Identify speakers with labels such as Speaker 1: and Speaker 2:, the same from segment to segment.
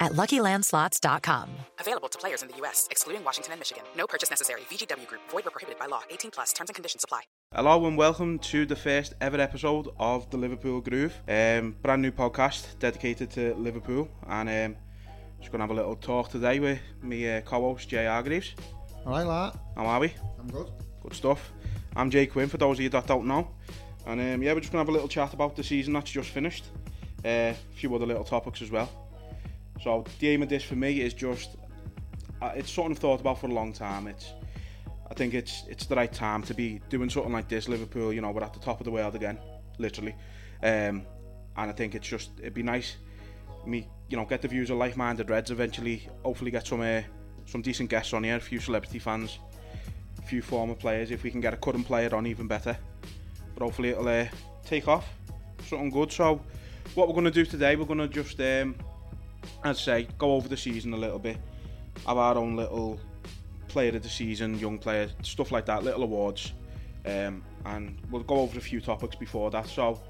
Speaker 1: at LuckyLandSlots.com.
Speaker 2: Available to players in the U.S., excluding Washington and Michigan. No purchase necessary. VGW Group. Void where prohibited by law. 18 plus. Terms and conditions apply.
Speaker 3: Hello and welcome to the first ever episode of the Liverpool Groove. Um, brand new podcast dedicated to Liverpool, and um, just gonna have a little talk today with me uh, co-host Jay Hargreaves.
Speaker 4: All right, lad.
Speaker 3: How are we?
Speaker 4: I'm good.
Speaker 3: Good stuff. I'm Jay Quinn for those of you that don't know, and um, yeah, we're just gonna have a little chat about the season that's just finished. Uh, a few other little topics as well. So the aim of this for me is just uh, it's something I've thought about for a long time. It's I think it's it's the right time to be doing something like this. Liverpool, you know, we're at the top of the world again, literally, um, and I think it's just it'd be nice me, you know, get the views of like-minded Reds eventually. Hopefully, get some uh, some decent guests on here, a few celebrity fans, a few former players. If we can get a current player on, even better. But hopefully, it'll uh, take off something good. So, what we're going to do today, we're going to just, um, as I say, go over the season a little bit, have our own little player of the season, young player, stuff like that, little awards, um, and we'll go over a few topics before that. So,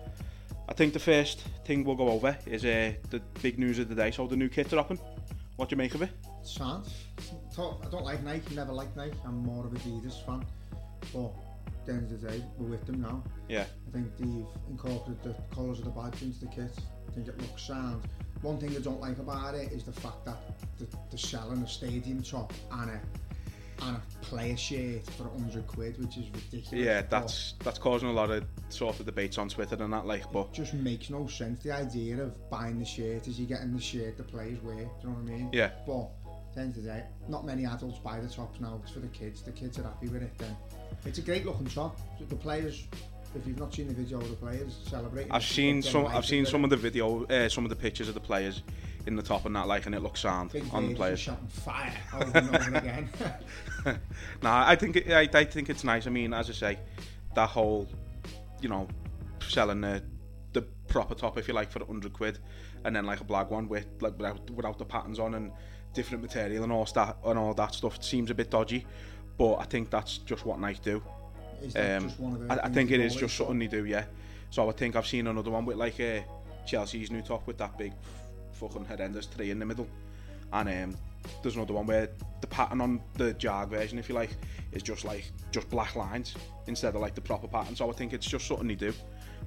Speaker 3: I think the first thing we'll go over is uh, the big news of the day. So, the new kit dropping. What do you make of it?
Speaker 4: Sound. I don't like Nike, never liked Nike. I'm more of a Adidas fan. But at the end of the day, we're with them now.
Speaker 3: Yeah.
Speaker 4: I think they've incorporated the colours of the badge into the kit. I think it looks sound. One thing I don't like about it is the fact that the, they're selling a stadium top and a and a player shirt for 100 quid, which is ridiculous.
Speaker 3: Yeah, that's that's causing a lot of sort of debates on Twitter and that, like, but
Speaker 4: It just makes no sense. The idea of buying the shirt is you're getting the shirt the players wear. Do you know what I mean?
Speaker 3: Yeah.
Speaker 4: But at the end of the day, not many adults buy the tops now. It's for the kids. The kids are happy with it. Then it's a great looking top. The players, if you've not seen the video of the players celebrating,
Speaker 3: I've seen some. I've seen some of the video, uh, some of the pictures of the players in the top and that, like, and it looks sound
Speaker 4: Big
Speaker 3: on the players.
Speaker 4: fire over and over again.
Speaker 3: nah, I think it, I, I think it's nice. I mean, as I say, that whole, you know, selling the the proper top, if you like, for hundred quid, and then like a black one with like without without the patterns on and different material and all that and all that stuff seems a bit dodgy. But I think that's just what Nike do. Um,
Speaker 4: just one of
Speaker 3: I, I think it is just something they do, yeah. So I think I've seen another one with like uh, Chelsea's new top with that big fucking horrendous tree in the middle, and um, there's another one where the pattern on the Jag version, if you like, is just like just black lines instead of like the proper pattern. So I think it's just something they do,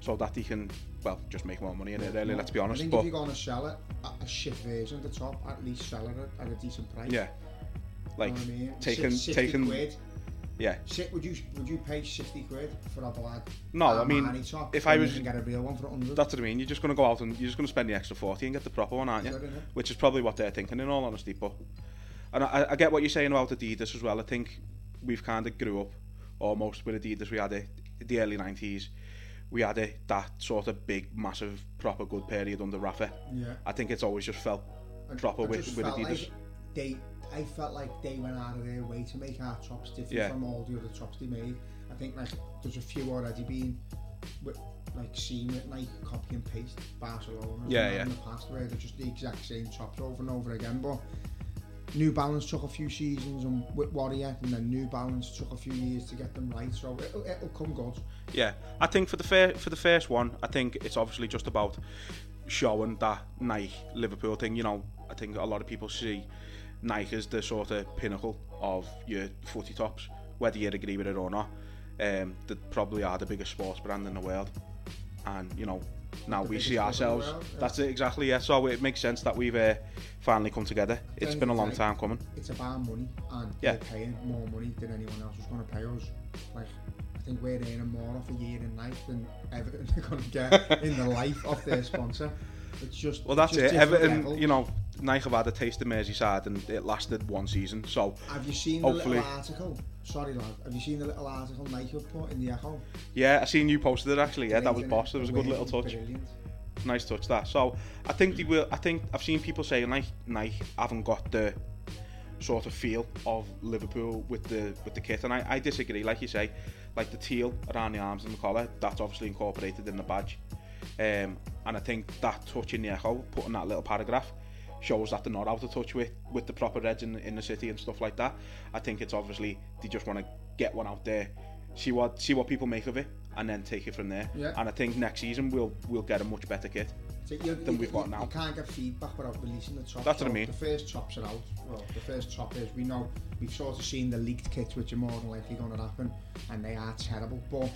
Speaker 3: so that they can well just make more money in it. Really, let's be honest.
Speaker 4: I think
Speaker 3: But
Speaker 4: if you're going to sell it, a, a shit version of the top, at least sell it at, at a decent price.
Speaker 3: yeah, like
Speaker 4: You know I mean?
Speaker 3: taking
Speaker 4: Six- 60
Speaker 3: taking
Speaker 4: quid.
Speaker 3: Yeah.
Speaker 4: Would you would you pay 60 quid for a black
Speaker 3: No, I mean,
Speaker 4: top
Speaker 3: if I
Speaker 4: you
Speaker 3: was-
Speaker 4: can get a real one for 100
Speaker 3: That's what I mean. You're just going to go out and you're just going to spend the extra 40 and get the proper one, aren't you?
Speaker 4: Good.
Speaker 3: Which is probably what they're thinking, in all honesty. But and I, I get what you're saying about Adidas as well. I think we've kind of grew up almost with Adidas. We had it the early 90s. We had it that sort of big, massive, proper good period under Rafa.
Speaker 4: Yeah.
Speaker 3: I think it's always just felt
Speaker 4: I-
Speaker 3: proper
Speaker 4: I
Speaker 3: with,
Speaker 4: just
Speaker 3: with Adidas.
Speaker 4: Like they, I felt like they went out of their way to make our tops different
Speaker 3: Yeah.
Speaker 4: from all the other tops they made. I think like there's a few already been with, like seen with like copy and paste Barcelona
Speaker 3: Yeah, yeah.
Speaker 4: in the past where they're just the exact same tops over and over again. But New Balance took a few seasons and with Warrior, and then New Balance took a few years to get them right. So it'll, it'll come good.
Speaker 3: Yeah, I think for the fir- for the first one, I think it's obviously just about showing that Nike Liverpool thing. You know, I think a lot of people see Nike is the sort of pinnacle of your footy tops, whether you agree with it or not. Um, they probably are the biggest sports brand in the world, and you know now
Speaker 4: The
Speaker 3: we see
Speaker 4: club in the
Speaker 3: ourselves.
Speaker 4: world, yeah.
Speaker 3: That's it exactly. Yeah, so it makes sense that we've uh, finally come together. It's been a long time coming.
Speaker 4: It's about money, and
Speaker 3: Yeah.
Speaker 4: they're paying more money than anyone else is going to pay us. Like, I think we're earning more off a year in life than Everton are going to get in the life of their sponsor. It's just
Speaker 3: Well, that's it. Everton, you know, Nike had a taste of Merseyside and it lasted one season. So
Speaker 4: Have you seen the
Speaker 3: hopefully-
Speaker 4: little article? Sorry, lad. Have you seen the little article Nike put in the Echo?
Speaker 3: yeah, I seen you posted it actually. Yeah, that was boss. It was a good little touch.
Speaker 4: Brilliant.
Speaker 3: nice touch that. So I think they will. I think I've seen people saying like Nike haven't got the sort of feel of Liverpool with the with the kit, and I, I disagree. Like you say, like the teal around the arms and the collar, that's obviously incorporated in the badge. Um, and I think that touch in the echo, putting that little paragraph, shows that they're not out of touch with, with the proper reds in, in the city and stuff like that. I think it's obviously they just want to get one out there, see what see what people make of it, and then take it from there.
Speaker 4: Yeah.
Speaker 3: And I think next season we'll we'll get a much better kit.
Speaker 4: So you,
Speaker 3: than
Speaker 4: you,
Speaker 3: we've got
Speaker 4: you,
Speaker 3: now.
Speaker 4: You can't get feedback without releasing the top.
Speaker 3: That's what I mean.
Speaker 4: The first chops are out. Well, the first chop is we know we've sort of seen the leaked kits, which are more than likely going to happen, and they are terrible. But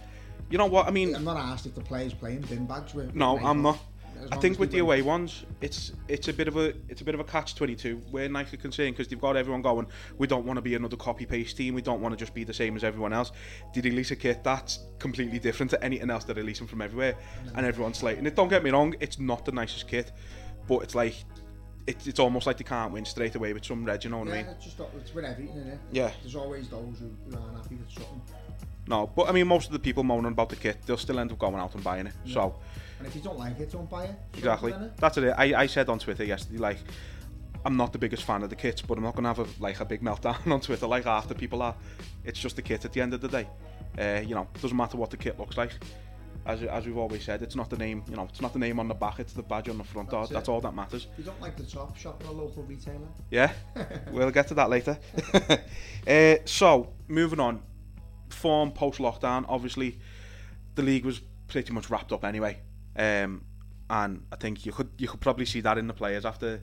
Speaker 3: You know what I mean?
Speaker 4: I'm not asked if the players playing bin bags with.
Speaker 3: No, I'm not. I think with the away ones, it's it's a bit of a it's a bit of a catch twenty two. Where Nike are concerned because they've got everyone going. We don't want to be another copy paste team. We don't want to just be the same as everyone else. They release a kit that's completely different to anything else they're releasing from everywhere, and everyone's slating it. Don't get me wrong, it's not the nicest kit, but it's like it's it's almost like they can't win straight away with some red. You know what
Speaker 4: Yeah,
Speaker 3: I mean?
Speaker 4: it's just it's with everything in it.
Speaker 3: Yeah.
Speaker 4: There's always those who, who aren't happy with something.
Speaker 3: No, but I mean most of the people moaning about the kit, they'll still end up going out and buying it. So.
Speaker 4: And if you don't like it, don't buy it.
Speaker 3: Exactly.
Speaker 4: Innit?
Speaker 3: That's it. I, I said on Twitter yesterday, like, I'm not the biggest fan of the kits, but I'm not going to have a, like a big meltdown on Twitter like half the people are. It's just the kit at the end of the day. Uh, you know, doesn't matter what the kit looks like. As, as we've always said, it's not the name. You know, it's not the name on the back. It's the badge on the front.
Speaker 4: That's
Speaker 3: That's, all that matters.
Speaker 4: If you don't like the top, shop at a local retailer.
Speaker 3: Yeah, we'll get to that later. uh, so, moving on. Form post lockdown. Obviously, the league was pretty much wrapped up anyway, um, and I think you could you could probably see that in the players after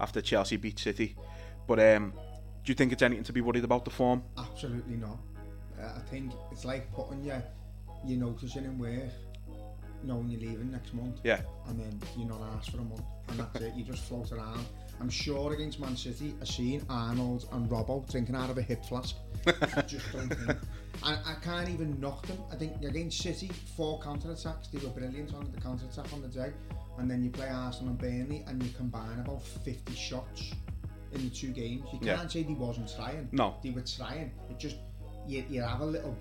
Speaker 3: after Chelsea beat City. But um, do you think it's anything to be worried about the form?
Speaker 4: Absolutely not. Uh, I think it's like putting your your notice in work, knowing you're leaving next month,
Speaker 3: Yeah,
Speaker 4: and then you're not asked for a month, and that's it. You just float around. I'm sure against Man City, I've seen Arnold and Robbo drinking out of a hip flask. I just don't think. And I can't even knock them. I think against City, four counter attacks. They were brilliant on the counter attack on the day, and then you play Arsenal and Burnley, and you combine about 50 shots in the two games. You can't say they wasn't trying.
Speaker 3: No.
Speaker 4: they were trying. It just you, you have a little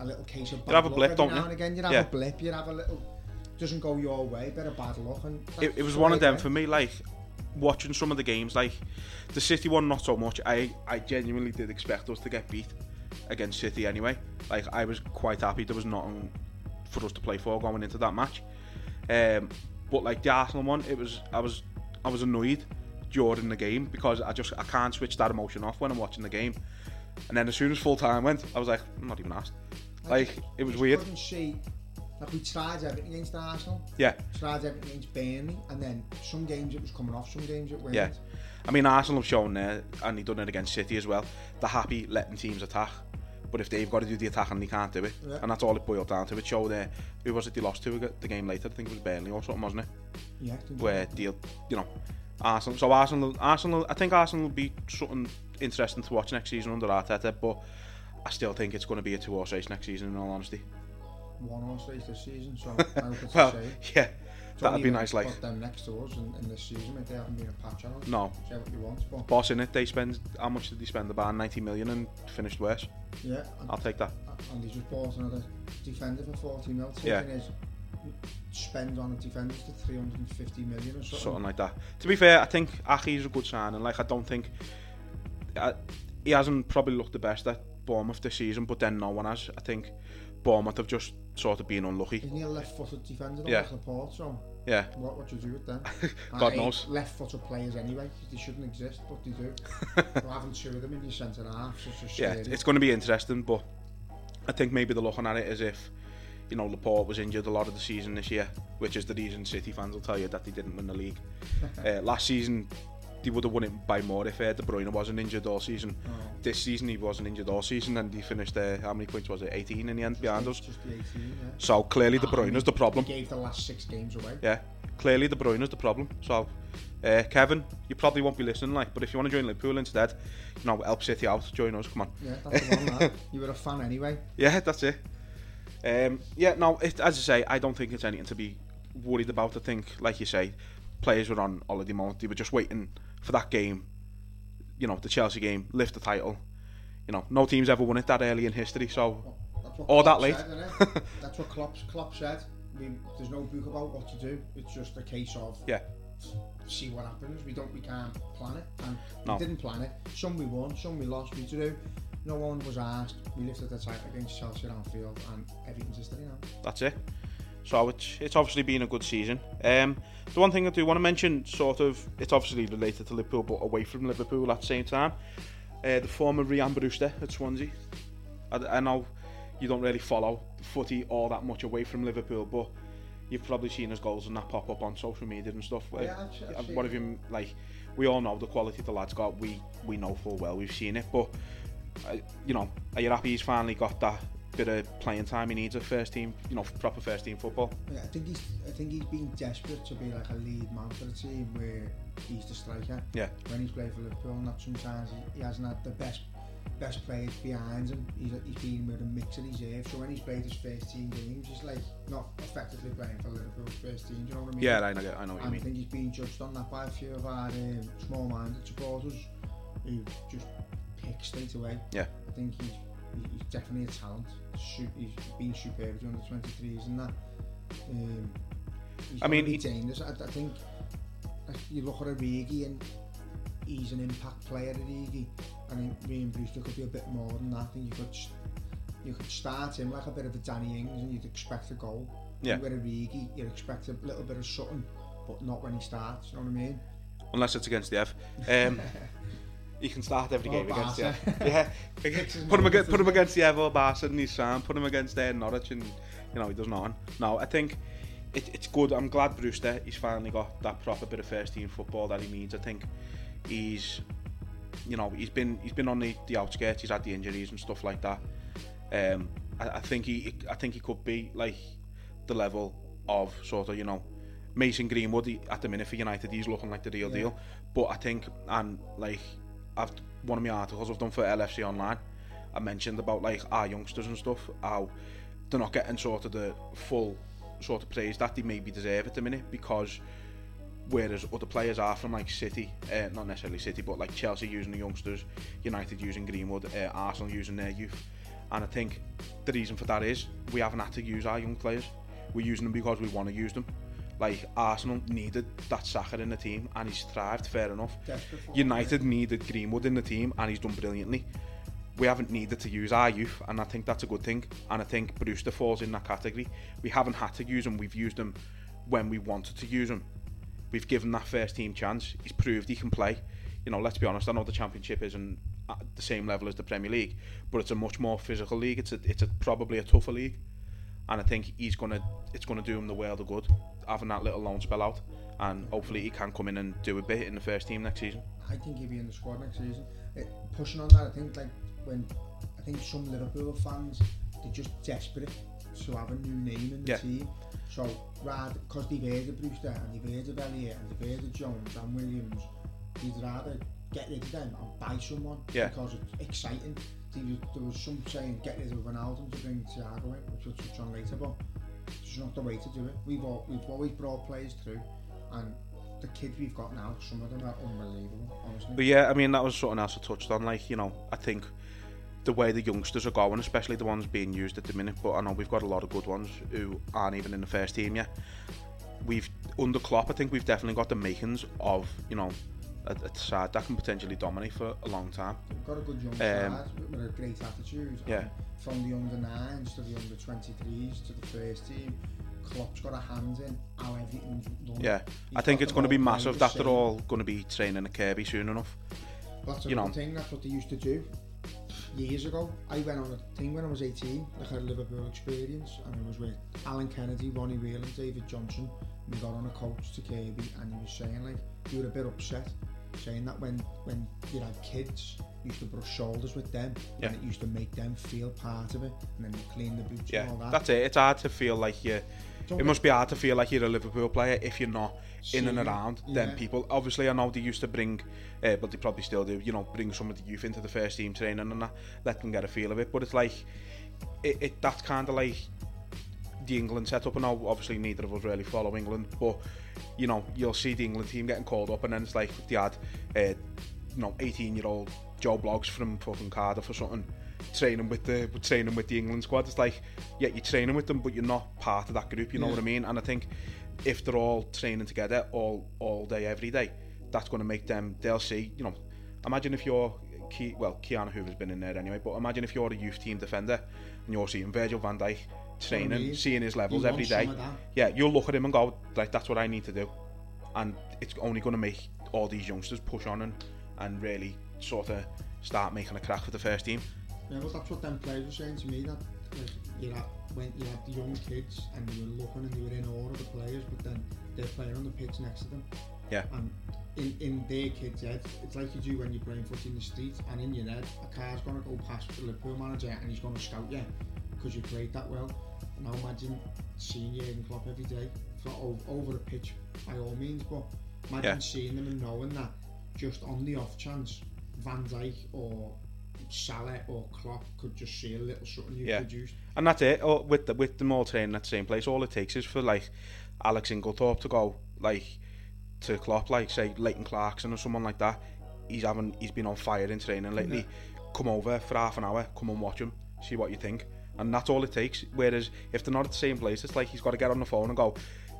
Speaker 4: a little case of bad
Speaker 3: You have a blip, don't
Speaker 4: now
Speaker 3: you?
Speaker 4: and again. You have
Speaker 3: Yeah.
Speaker 4: a blip. You have a little doesn't go your way, bit of bad luck, and
Speaker 3: it, it was one of them for me. Like watching some of the games, like the City one, not so much. I I genuinely did expect us to get beat against City anyway. Like I was quite happy there was nothing for us to play for going into that match. Um, but like the Arsenal one, it was I was I was annoyed during the game because I just I can't switch that emotion off when I'm watching the game. And then as soon as full time went, I was like, I'm not even asked. Like it was weird.
Speaker 4: couldn't see. Like we tried everything against Arsenal,
Speaker 3: Yeah,
Speaker 4: tried everything against Burnley, and then some games it was coming off, some games it weren't.
Speaker 3: Yeah. I mean, Arsenal have shown there, and they've done it against City as well. They're happy letting teams attack, but if they've got to do the attack and they can't do it,
Speaker 4: Yeah.
Speaker 3: and that's all it boiled down to. It showed there, who was it they lost to the game later? I think it was Burnley or something, wasn't it?
Speaker 4: yeah. I think so.
Speaker 3: Where they, you know, Arsenal. So Arsenal, Arsenal. I think Arsenal will be something interesting to watch next season under Arteta, but I still think it's going to be a two-horse race next season. In all honesty.
Speaker 4: one horse race this season, so I hope it's
Speaker 3: Well, yeah, that'd be nice. Like,
Speaker 4: them next to us in, in this season if they haven't been a patch on us.
Speaker 3: no,
Speaker 4: Say what you want, but
Speaker 3: boss in it. They spend how much did they spend? About 90 million and finished worse.
Speaker 4: yeah. And,
Speaker 3: I'll take that.
Speaker 4: and he's just bought another defender for 40 mil, taking
Speaker 3: Yeah.
Speaker 4: his spend on a defender to 350 million or something.
Speaker 3: something like that. To be fair, I think Aké is a good sign, and like I don't think uh, he hasn't probably looked the best at Bournemouth this season, but then no one has. I think Bournemouth have just sort of been unlucky.
Speaker 4: Isn't he a left-footed defender?
Speaker 3: Yeah.
Speaker 4: Laporte, so
Speaker 3: Yeah,
Speaker 4: what would you do with them?
Speaker 3: God knows.
Speaker 4: Left-footed players anyway. They shouldn't exist, but they do. having two of them in your centre half, such a
Speaker 3: yeah,
Speaker 4: scary.
Speaker 3: it's going to be interesting, but I think maybe they're looking at it as if you know Laporte was injured a lot of the season this year, which is the reason City fans will tell you that they didn't win the league. uh, last season. They would have won it by more if uh, De Bruyne wasn't injured all season.
Speaker 4: Oh.
Speaker 3: This season he wasn't injured all season, and he finished uh, how many points was it? 18 in the end behind us.
Speaker 4: Just 18, yeah.
Speaker 3: So clearly De
Speaker 4: Ah,
Speaker 3: Bruyne is the problem.
Speaker 4: He gave the last six games away.
Speaker 3: Yeah, clearly De Bruyne is the problem. So, uh, Kevin, you probably won't be listening, like, but if you want to join Liverpool instead, you know, help City out, join us. Come on.
Speaker 4: Yeah, that's the one. That. You were a fan anyway.
Speaker 3: Yeah, that's it. Um, yeah, no, it, as I say, I don't think it's anything to be worried about. I think, like you say, players were on holiday mode. They were just waiting for that game, you know, the Chelsea game, lift the title. You know, no team's ever won it that early in history, so Or
Speaker 4: Klopp
Speaker 3: that late.
Speaker 4: Said. That's what Klopp, Klopp said. I mean, there's no book about what to do. It's just a case of
Speaker 3: yeah,
Speaker 4: see what happens. We don't, we can't plan it, and
Speaker 3: No.
Speaker 4: we didn't plan it. Some we won, some we lost. We do. no one was asked. We lifted the title against Chelsea at Anfield, and everything's history now.
Speaker 3: That's it. So it's it's obviously been a good season. Um, the one thing I do want to mention, sort of, it's obviously related to Liverpool, but away from Liverpool at the same time. Uh, the former Rhian Brewster at Swansea. I, I know you don't really follow footy all that much away from Liverpool, but you've probably seen his goals and that pop up on social media and stuff.
Speaker 4: Yeah, I've, I've
Speaker 3: what have you like? We all know the quality the lad's got. We we know full well. We've seen it, but uh, you know, are you happy he's finally got that bit of playing time he needs a first team, you know, proper first team football.
Speaker 4: Yeah, I think he's I think he's been desperate to be like a lead man for the team where he's the striker.
Speaker 3: Yeah.
Speaker 4: When he's played for Liverpool, not sometimes he, he hasn't had the best best players behind him. He's, he's been with a mix of his age. So when he's played his first team games, he's like not effectively playing for Liverpool's first team. Do you know what I mean?
Speaker 3: Yeah, I know, I know what you
Speaker 4: and
Speaker 3: mean.
Speaker 4: I think he's been judged on that by a few of our um, small-minded supporters who just pick straight away.
Speaker 3: Yeah.
Speaker 4: I think he's he's definitely a talent. He's been superb during the 23s and that. Um,
Speaker 3: I mean,
Speaker 4: he, dangerous. I, I think you look at Origi and he's an impact player at Origi. I think Rhian Brewster could be a bit more than that. I think you could you could start him like a bit of a Danny Ings and you'd expect a goal.
Speaker 3: Yeah.
Speaker 4: With Origi, you'd expect a little bit of something, but not when he starts. You know what I mean?
Speaker 3: Unless it's against the F. Um, he can start every
Speaker 4: Or
Speaker 3: game against
Speaker 4: Barca.
Speaker 3: Ev. Yeah. Put him against, put him against the Ev or Barca and he's sound. Put him against uh, Norwich and you know he does nothing. No, I think it, it's good. I'm glad Brewster he's finally got that proper bit of first team football that he needs. I think he's you know he's been he's been on the, the outskirts. He's had the injuries and stuff like that. Um, I, I think he I think he could be like the level of sort of you know Mason Greenwood he, at the minute for United. He's looking like the real
Speaker 4: Yeah.
Speaker 3: deal. But I think and like I've one of my articles I've done for LFC Online. I mentioned about like our youngsters and stuff how they're not getting sort of the full sort of praise that they maybe deserve at the minute because whereas other players are from like City, uh, not necessarily City, but like Chelsea using the youngsters, United using Greenwood, uh, Arsenal using their youth. And I think the reason for that is we haven't had to use our young players. We're using them because we want to use them. Like Arsenal needed that Saka in the team and he's thrived, fair enough.
Speaker 4: Desperate for it,
Speaker 3: United needed Greenwood in the team and he's done brilliantly. We haven't needed to use our youth and I think that's a good thing. And I think Brewster falls in that category. We haven't had to use him, we've used him when we wanted to use him. We've given that first team chance. He's proved he can play. You know, let's be honest. I know the Championship isn't at the same level as the Premier League, but it's a much more physical league. It's a, it's a, probably a tougher league, and I think he's gonna it's gonna do him the world of good having that little loan spell out, and hopefully he can come in and do a bit in the first team next season.
Speaker 4: I think he'll be in the squad next season. It, pushing on that, I think like when I think some Liverpool fans they're just desperate to have a new name in the
Speaker 3: Yeah.
Speaker 4: team. So rather because they've heard of Brewster and they've heard of Elliott and they've heard of Jones and Williams, they'd rather get rid of them and buy someone
Speaker 3: Yeah.
Speaker 4: because it's exciting. There was, some saying get rid of Ronaldo to bring Thiago in, which we'll touch on later, but it's not the way to do it. We've all, we've always brought players through, and the kids we've got now, some of them are unbelievable, honestly.
Speaker 3: But yeah, I mean that was something else I touched on. Like you know, I think the way the youngsters are going, especially the ones being used at the minute. But I know we've got a lot of good ones who aren't even in the first team yet. We've under Klopp, I think we've definitely got the makings of you know a, a side that can potentially dominate for a long time.
Speaker 4: Got a good young
Speaker 3: Um,
Speaker 4: side with- a great attitude.
Speaker 3: Yeah.
Speaker 4: And From the under nines to the under 23s to the first team, Klopp's got a hand in how everything's done.
Speaker 3: Yeah,
Speaker 4: He's
Speaker 3: I think it's going to be massive that they're all going to be training at Kirkby soon enough.
Speaker 4: That's a
Speaker 3: you
Speaker 4: good
Speaker 3: know.
Speaker 4: thing. That's what they used to do years ago. I went on a thing when I was 18, like a Liverpool experience, and it was with Alan Kennedy, Ronnie Whelan, David Johnson. We got on a coach to Kirkby, and he was saying like you were a bit upset, saying that when when you had kids, you used to brush shoulders with them,
Speaker 3: Yeah.
Speaker 4: and it used to make them feel part of it, and then you clean the boots
Speaker 3: Yeah,
Speaker 4: and all that.
Speaker 3: that's it. It's hard to feel like you it must be hard to feel like you're a Liverpool player if you're not in and around
Speaker 4: yeah.
Speaker 3: them people. Obviously, I know they used to bring, uh, but they probably still do. You know, bring some of the youth into the first team training and that, let them get a feel of it. But it's like, it, it that's kind of like the England setup. And obviously, neither of us really follow England, but you know, you'll see the England team getting called up, and then it's like if they had, uh, you know, 18 year old Joe Bloggs from fucking Cardiff or something. Training with the training with the England squad. It's like, yeah, you're training with them, but you're not part of that group. You know
Speaker 4: Yeah.
Speaker 3: what I mean? And I think if they're all training together all all day every day, that's going to make them. They'll see. You know, imagine if you're Ke- well, Ki-Jana Hoever's been in there anyway, but imagine if you're a youth team defender and you're seeing Virgil van Dijk training,
Speaker 4: mean.
Speaker 3: seeing his levels every day.
Speaker 4: some of that.
Speaker 3: Yeah, you'll look at him and go, like, that's what I need to do. And it's only going to make all these youngsters push on and, and really sort of start making a crack for the first team.
Speaker 4: Yeah, well, that's what them players were saying to me. That like, you had when you had the young kids and you were looking and you were in awe of the players, but then they're playing on the pitch next to them.
Speaker 3: Yeah.
Speaker 4: And in, in their kids' head, it's like you do when you're playing foot in the street, and in your head, a car's gonna go past the Liverpool manager and he's gonna scout you because you played that well. I imagine seeing Jurgen Klopp every day for over, the pitch by all means, but imagine
Speaker 3: Yeah.
Speaker 4: seeing them and knowing that just on the off chance Van Dijk or Salah or Klopp could just see a little something you
Speaker 3: Yeah.
Speaker 4: produced.
Speaker 3: And that's it. Oh, with the, with them all training at the same place, all it takes is for like Alex Inglethorpe to go like to Klopp, like say Leighton Clarkson or someone like that. He's having he's been on fire in training lately. Come over for half an hour, come and watch him, see what you think, and that's all it takes. Whereas if they're not at the same place, it's like he's got to get on the phone and go,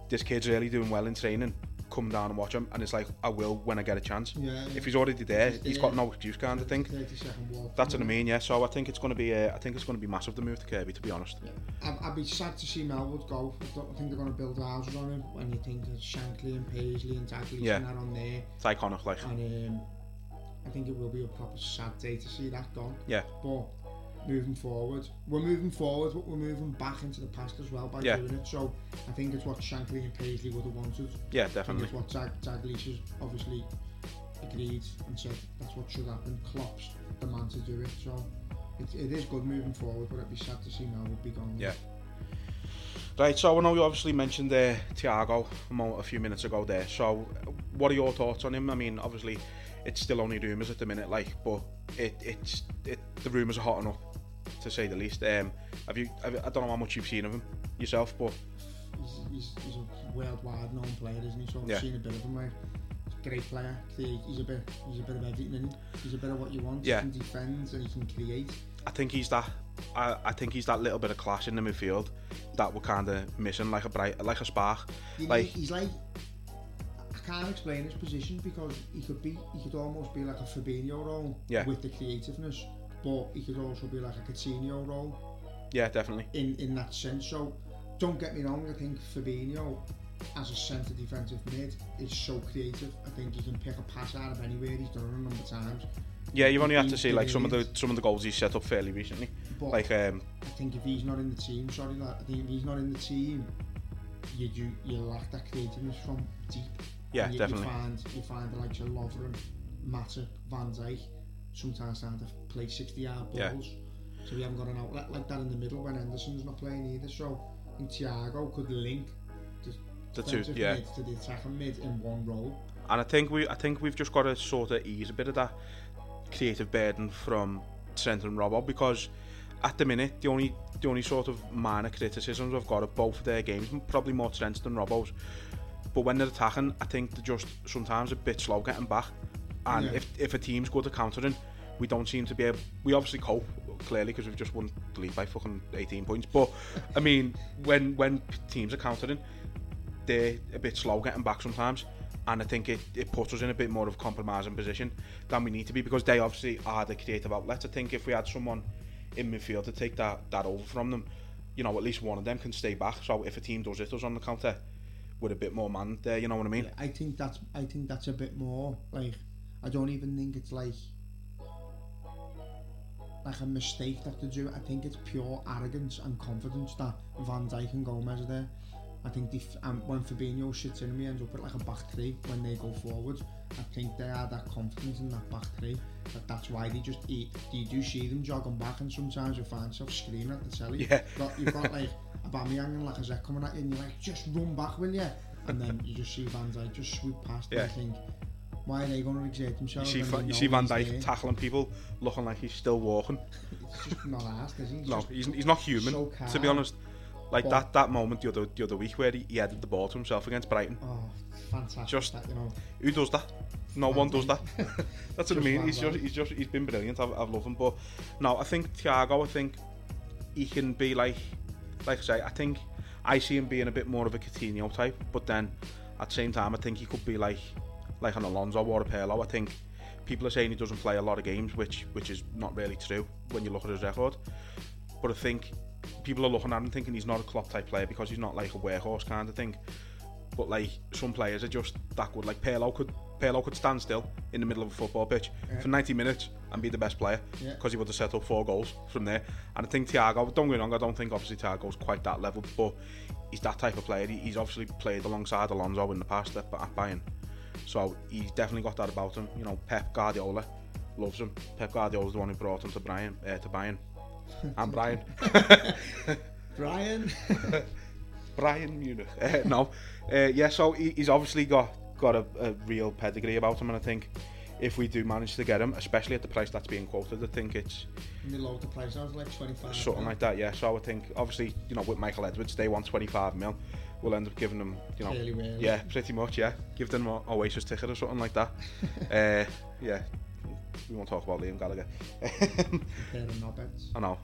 Speaker 3: "This kid's really doing well in training. Come down and watch him." And it's like, "I will when I get a chance."
Speaker 4: Yeah, yeah.
Speaker 3: If he's already there,
Speaker 4: Yeah,
Speaker 3: he's
Speaker 4: yeah.
Speaker 3: got no excuse, kind of thing.
Speaker 4: 30 second walk.
Speaker 3: That's what I mean, yeah. So I think it's going to be, uh, I think it's going to be massive the move to Kirkby, to be honest.
Speaker 4: I'd, I'd be sad to see Melwood go. I don't think they're going to build houses on him when you think of Shankly and Paisley and Dalglish
Speaker 3: Yeah.
Speaker 4: and that on there.
Speaker 3: It's iconic, like.
Speaker 4: And um, I think it will be a proper sad day to see that gone.
Speaker 3: Yeah.
Speaker 4: But moving forward, we're moving forward, but we're moving back into the past as well by
Speaker 3: Yeah.
Speaker 4: doing it. So I think it's what Shankly and Paisley would have wanted.
Speaker 3: Yeah, definitely.
Speaker 4: it's what Dag- Dalglish has obviously agreed and said that's what should happen. Klopp's the man to do it. So it, it is good moving forward, but it'd be sad to see Melwood be gone.
Speaker 3: Yeah. Right, so I know you obviously mentioned uh, Thiago a, few minutes ago there. So, what are your thoughts on him? I mean, obviously, it's still only rumours at the minute, like, but it, it's it, the rumours are hotting up, to say the least. Um, have you? Have, I don't know how much you've seen of him yourself, but
Speaker 4: he's, he's, he's a worldwide known player, isn't he? So I've
Speaker 3: Yeah.
Speaker 4: seen a bit of him. Like, he's a great player. He's a bit, he's a bit of everything. He? He's a bit of what you want.
Speaker 3: Yeah.
Speaker 4: He can defend and he can create.
Speaker 3: I think he's that. I, I think he's that little bit of class in the midfield that we're kind of missing, like a bright, like a spark. Like,
Speaker 4: he's like. I can't explain his position because he could be, he could almost be like a Fabinho role
Speaker 3: Yeah.
Speaker 4: with the creativeness, but he could also be like a Coutinho role
Speaker 3: yeah, definitely.
Speaker 4: in in that sense. So don't get me wrong, I think Fabinho as a centre defensive mid is so creative. I think he can pick a pass out of anywhere. He's done it a number of times.
Speaker 3: Yeah, you've only had to see like some of the some of the goals he's set up fairly recently.
Speaker 4: But
Speaker 3: Like, um,
Speaker 4: I think if he's not in the team, sorry, lad, I think if he's not in the team, you do you lack that creativeness from deep.
Speaker 3: Yeah,
Speaker 4: you,
Speaker 3: definitely.
Speaker 4: You find you find the likes of Lovren, Matip, Van Dijk sometimes to play 60 yard balls.
Speaker 3: Yeah.
Speaker 4: So we haven't got an outlet like that in the middle when Henderson's not playing either. So I think Thiago could link the,
Speaker 3: two, yeah.
Speaker 4: mid to the attacking mid in one role.
Speaker 3: And I think we I think we've just got to sort of ease a bit of that creative burden from Trent and Robbo because at the minute the only the only sort of minor criticisms I've got of both of their games, probably more Trent's than Robbo's. But when they're attacking, I think they're just sometimes a bit slow getting back. And
Speaker 4: Yeah.
Speaker 3: if, if a team's good at countering, we don't seem to be able. We obviously cope clearly because we've just won the league by fucking 18 points. But I mean, when when teams are countering, they're a bit slow getting back sometimes. And I think it, it puts us in a bit more of a compromising position than we need to be because they obviously are the creative outlets. I think if we had someone in midfield to take that, that over from them, you know, at least one of them can stay back. So if a team does hit us on the counter with a bit more man there, you know what I mean?
Speaker 4: I think that's I think that's a bit more like I don't even think it's like like a mistake that they do. I think it's pure arrogance and confidence that Van Dijk and Gomez are there. I think if, um, when Fabinho sits in me ends up at like a back three when they go forward, I think they are that confidence in that back three that that's why they just eat. You do see them jogging back and sometimes you find yourself screaming at the telly.
Speaker 3: Yeah.
Speaker 4: But you've got like Aubameyang and Lacazette coming at you and you're like, just run back, will you? And then you just see Van Dijk just swoop past
Speaker 3: yeah.
Speaker 4: and I think why are they going to exert
Speaker 3: You see, you see Van
Speaker 4: there?
Speaker 3: tackling people, looking like he's still walking.
Speaker 4: It's just not asked, is he? He's
Speaker 3: No, he's, he's not human,
Speaker 4: so
Speaker 3: to be honest. Like
Speaker 4: But-
Speaker 3: that, that moment the other the other week where he, he headed the ball to himself against Brighton.
Speaker 4: Oh, fantastic!
Speaker 3: Just-
Speaker 4: that, you know,
Speaker 3: Who does that? No one does that. That's what I mean. He's just he's just he's been brilliant. I've, I've loved him. But no, I think Thiago. I think he can be like like I say. I think I see him being a bit more of a Coutinho type. But then at the same time, I think he could be like like an Alonso or a Pirlo. I think people are saying he doesn't play a lot of games, which which is not really true when you look at his record. But I think people are looking at him thinking he's not a Klopp type player because he's not like a workhorse kind of thing. But like some players are just that good. Like Pirlo could Pirlo could stand still in the middle of a football pitch
Speaker 4: Yeah.
Speaker 3: for 90 minutes and be the best player
Speaker 4: Yeah.
Speaker 3: because he would have set up four goals from there. And I think Thiago, don't get me wrong, I don't think obviously Thiago's quite that level, but he's that type of player. He, he's obviously played alongside Alonso in the past at, at Bayern, so he's definitely got that about him. You know, Pep Guardiola loves him. Pep Guardiola's the one who brought him to Brian uh, to Bayern. and Brian.
Speaker 4: Brian.
Speaker 3: Brian Munich. Uh, no, uh, yeah. So he, he's obviously got got a, a real pedigree about him, and I think if we do manage to get him, especially at the price that's being quoted, I think it's
Speaker 4: the price. I was like 25.
Speaker 3: something like that. Yeah. So I would think obviously you know with Michael Edwards, they want 25 mil. We'll end up giving them, you know,
Speaker 4: well.
Speaker 3: yeah, pretty much, yeah. Give them a Oasis ticket or something like that. uh, yeah. We won't talk about Liam Gallagher. I know.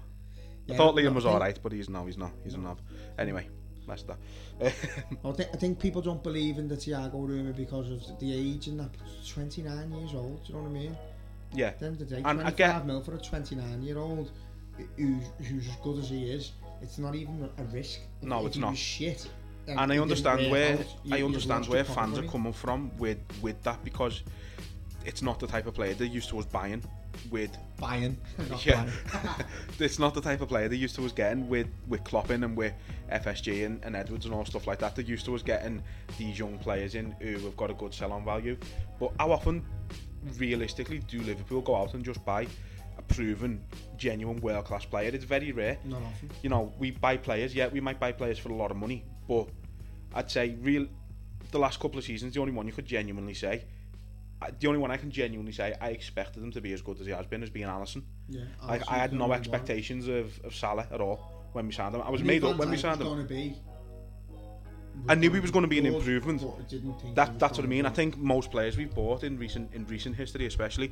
Speaker 4: Yeah,
Speaker 3: I thought Liam was alright, but he's no, he's not. He's a knob. Anyway,
Speaker 4: I think, I think people don't believe in the Thiago rumour because of the age and that. 29 years old, do you know what I mean?
Speaker 3: yeah.
Speaker 4: At the end of the day,
Speaker 3: And I
Speaker 4: 25
Speaker 3: get-
Speaker 4: mil for a 29 year old who's, who's as good as he is, it's not even a risk.
Speaker 3: No,
Speaker 4: if
Speaker 3: it's not.
Speaker 4: Shit.
Speaker 3: and I understand where
Speaker 4: out, you-
Speaker 3: I understand where fans are coming from with with that because it's not the type of player they're used to us buying with
Speaker 4: Buying.
Speaker 3: yeah
Speaker 4: buying.
Speaker 3: it's not the type of player they're used to us getting with with Klopping and with FSG and, and Edwards and all stuff like that they're used to us getting these young players in who have got a good sell on value but how often realistically do Liverpool go out and just buy a proven genuine world class player it's very rare
Speaker 4: Not often.
Speaker 3: you know, we buy players. Yeah, we might buy players for a lot of money, but I'd say real. The last couple of seasons, the only one you could genuinely say, the only one I can genuinely say, I expected him to be as good as he has been as being Alisson.
Speaker 4: Yeah,
Speaker 3: Like I had no
Speaker 4: one.
Speaker 3: expectations of, of Salah at all when we signed him. I was made up when we signed him.
Speaker 4: be-
Speaker 3: I knew he was going to be an improvement.
Speaker 4: but I didn't think he
Speaker 3: That that's what I mean. I think most players we've bought in recent in recent history, especially,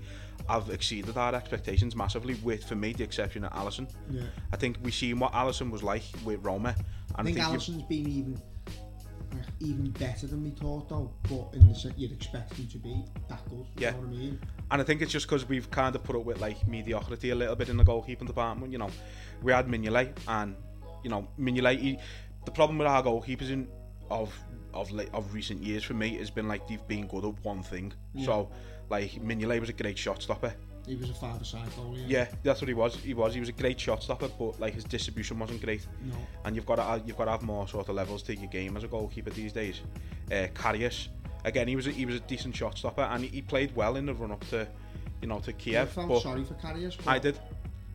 Speaker 3: have exceeded our expectations massively. With for me, the exception of Alisson.
Speaker 4: Yeah.
Speaker 3: I think we've seen what Alisson was like with Roma, and
Speaker 4: I think Alisson's been even even better than we thought though, but in the sense you'd expect him to be that good.
Speaker 3: Yeah.
Speaker 4: You know what I mean?
Speaker 3: And I think it's just because we've kind of put up with like mediocrity a little bit in the goalkeeping department. You know, we had Mignolet, and you know Mignolet. He, the problem with our goalkeepers in of of of recent years for me has been like they've been good at one thing. So like Mignolet was a great shot stopper.
Speaker 4: He was a five-a-side goalie.
Speaker 3: Yeah, that's what he was. He was. He was a great shot stopper, but like his distribution wasn't great.
Speaker 4: No.
Speaker 3: And you've got to you've got to have more sort of levels to your game as a goalkeeper these days. Uh, Karius, again, he was a, he was a decent shot stopper, and he, played well in the run up to, you know, to
Speaker 4: I
Speaker 3: Kiev.
Speaker 4: felt
Speaker 3: but
Speaker 4: sorry for Karius.
Speaker 3: I did.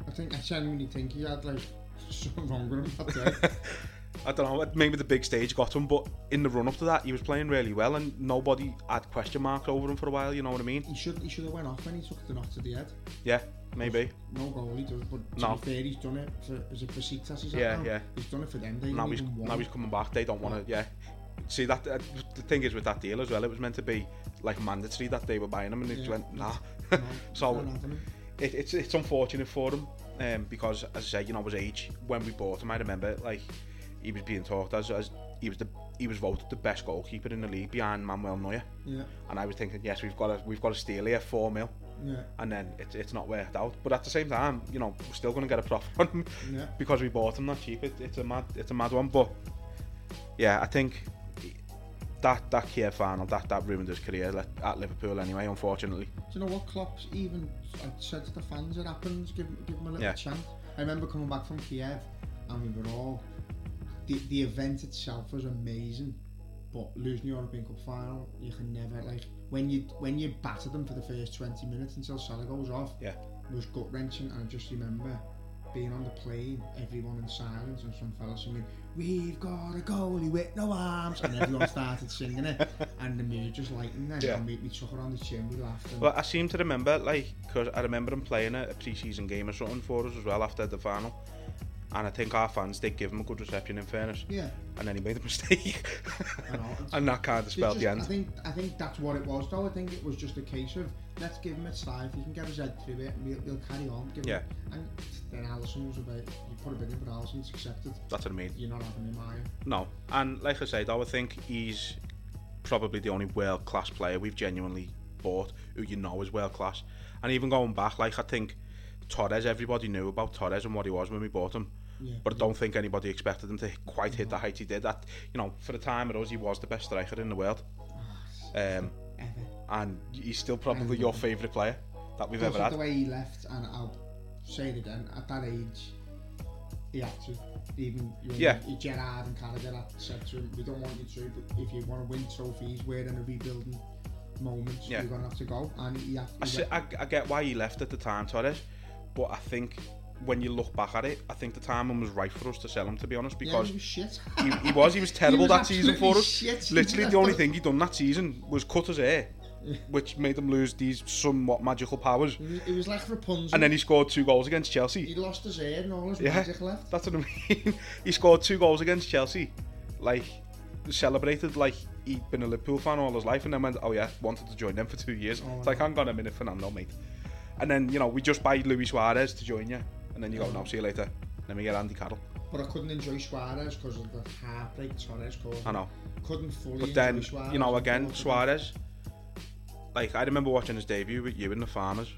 Speaker 4: I think I genuinely think he had like something wrong with him that day.
Speaker 3: I don't know. Maybe the big stage got him, but in the run up to that, he was playing really well, and nobody had question marks over him for a while. You know what I mean?
Speaker 4: he should he should have went off when he took the knock to the head.
Speaker 3: Yeah, maybe.
Speaker 4: No goal he does, but to
Speaker 3: No.
Speaker 4: be fair, he's done it for is it for? Is
Speaker 3: Yeah,
Speaker 4: now?
Speaker 3: yeah.
Speaker 4: He's done it for them. They
Speaker 3: now he's now he's coming back. They don't want to. Yeah. See that uh, the thing is with that deal as well. It was meant to be like mandatory that they were buying him, and they just went nah.
Speaker 4: No,
Speaker 3: so
Speaker 4: not having him.
Speaker 3: it, it's it's unfortunate for him um, because as I say, you know, his age when we bought him, I remember like he was being talked as as he was the he was voted the best goalkeeper in the league behind Manuel Neuer,
Speaker 4: Yeah,
Speaker 3: and I was thinking, yes, we've got a we've got a steal here, four mil.
Speaker 4: yeah.
Speaker 3: and then it's it's not worked out. But at the same time, you know, we're still going to get a profit on him
Speaker 4: Yeah.
Speaker 3: because we bought him that cheap. It, it's a mad it's a mad one, but yeah, I think that that Kiev final that that ruined his career at, at Liverpool anyway. Unfortunately,
Speaker 4: Do you know what Klopp's even I said to the fans? It happens. Give give him a little
Speaker 3: Yeah.
Speaker 4: chance. I remember coming back from Kiev, and we were all the the event itself was amazing, but losing the European Cup final, you can never like when you when you batter them for the first twenty minutes until Salah goes off.
Speaker 3: yeah,
Speaker 4: was gut wrenching, and I just remember being on the plane, everyone in silence, and some fella singing, "We've got a goalie with no arms," and everyone started singing it, and the mood just lightened. Then
Speaker 3: Yeah.
Speaker 4: and we, we took it on the chin, we laughed. And,
Speaker 3: well, I seem to remember like because I remember him playing a, a pre-season game or something for us as well after the final. And I think our fans did give him a good reception in fairness.
Speaker 4: yeah,
Speaker 3: And then he made a mistake.
Speaker 4: I know. It's-
Speaker 3: and that kind of spelled the end.
Speaker 4: I think I think that's what it was though. I think it was just a case of let's give him a try. If he can get his head through it, we'll, we'll carry on. Give
Speaker 3: Yeah.
Speaker 4: Him, and then Alisson was about you put a bit in but Alisson's accepted.
Speaker 3: That's what I mean.
Speaker 4: You're not having him, are you?
Speaker 3: No, and like I said, though, I think he's probably the only world class player we've genuinely bought who you know is world class. And even going back, like I think Torres, everybody knew about Torres and what he was when we bought him.
Speaker 4: Yeah,
Speaker 3: but I don't think anybody expected him to quite hit the height he did. That you know, for the time it was, he was the best striker in the world. Um,
Speaker 4: Ever.
Speaker 3: and he's still probably your favourite player that we've ever
Speaker 4: of the way he left, and I'll say it again, at that age, he had to. Even you know,
Speaker 3: Yeah.
Speaker 4: Gerrard and Carragher had said to him, we don't want you to, but if you want to win trophies, we're in a rebuilding moment,
Speaker 3: Yeah.
Speaker 4: you're going to have to go. And he had,
Speaker 3: I, see, I, I get why he left at the time, Torres, but I think when you look back at it, I think the timing was right for us to sell him. To be honest,
Speaker 4: yeah,
Speaker 3: because
Speaker 4: he was shit.
Speaker 3: he, he was he was terrible
Speaker 4: was
Speaker 3: that season for us.
Speaker 4: shit.
Speaker 3: Literally, the only thing he done that season was cut his hair, which made him lose these somewhat magical powers.
Speaker 4: He was, like Rapunzel.
Speaker 3: And then he scored two goals against Chelsea.
Speaker 4: he lost his hair and all his
Speaker 3: Yeah,
Speaker 4: magic left.
Speaker 3: that's what I mean. he scored two goals against Chelsea, like celebrated like he'd been a Liverpool fan all his life, and then went, "Oh yeah, wanted to join them for two years."
Speaker 4: Oh,
Speaker 3: it's like, hang on a minute, Fernando, mate. And then you know we just buy Luis Suarez to join you, and then you go, "No, see you later." Then we get Andy Carroll.
Speaker 4: But I couldn't enjoy Suarez because of the heartbreak Torres caused.
Speaker 3: I know.
Speaker 4: Couldn't fully
Speaker 3: But
Speaker 4: enjoy
Speaker 3: then,
Speaker 4: Suarez.
Speaker 3: you know, again. Suarez. Like I remember watching his debut with you in the Farmers.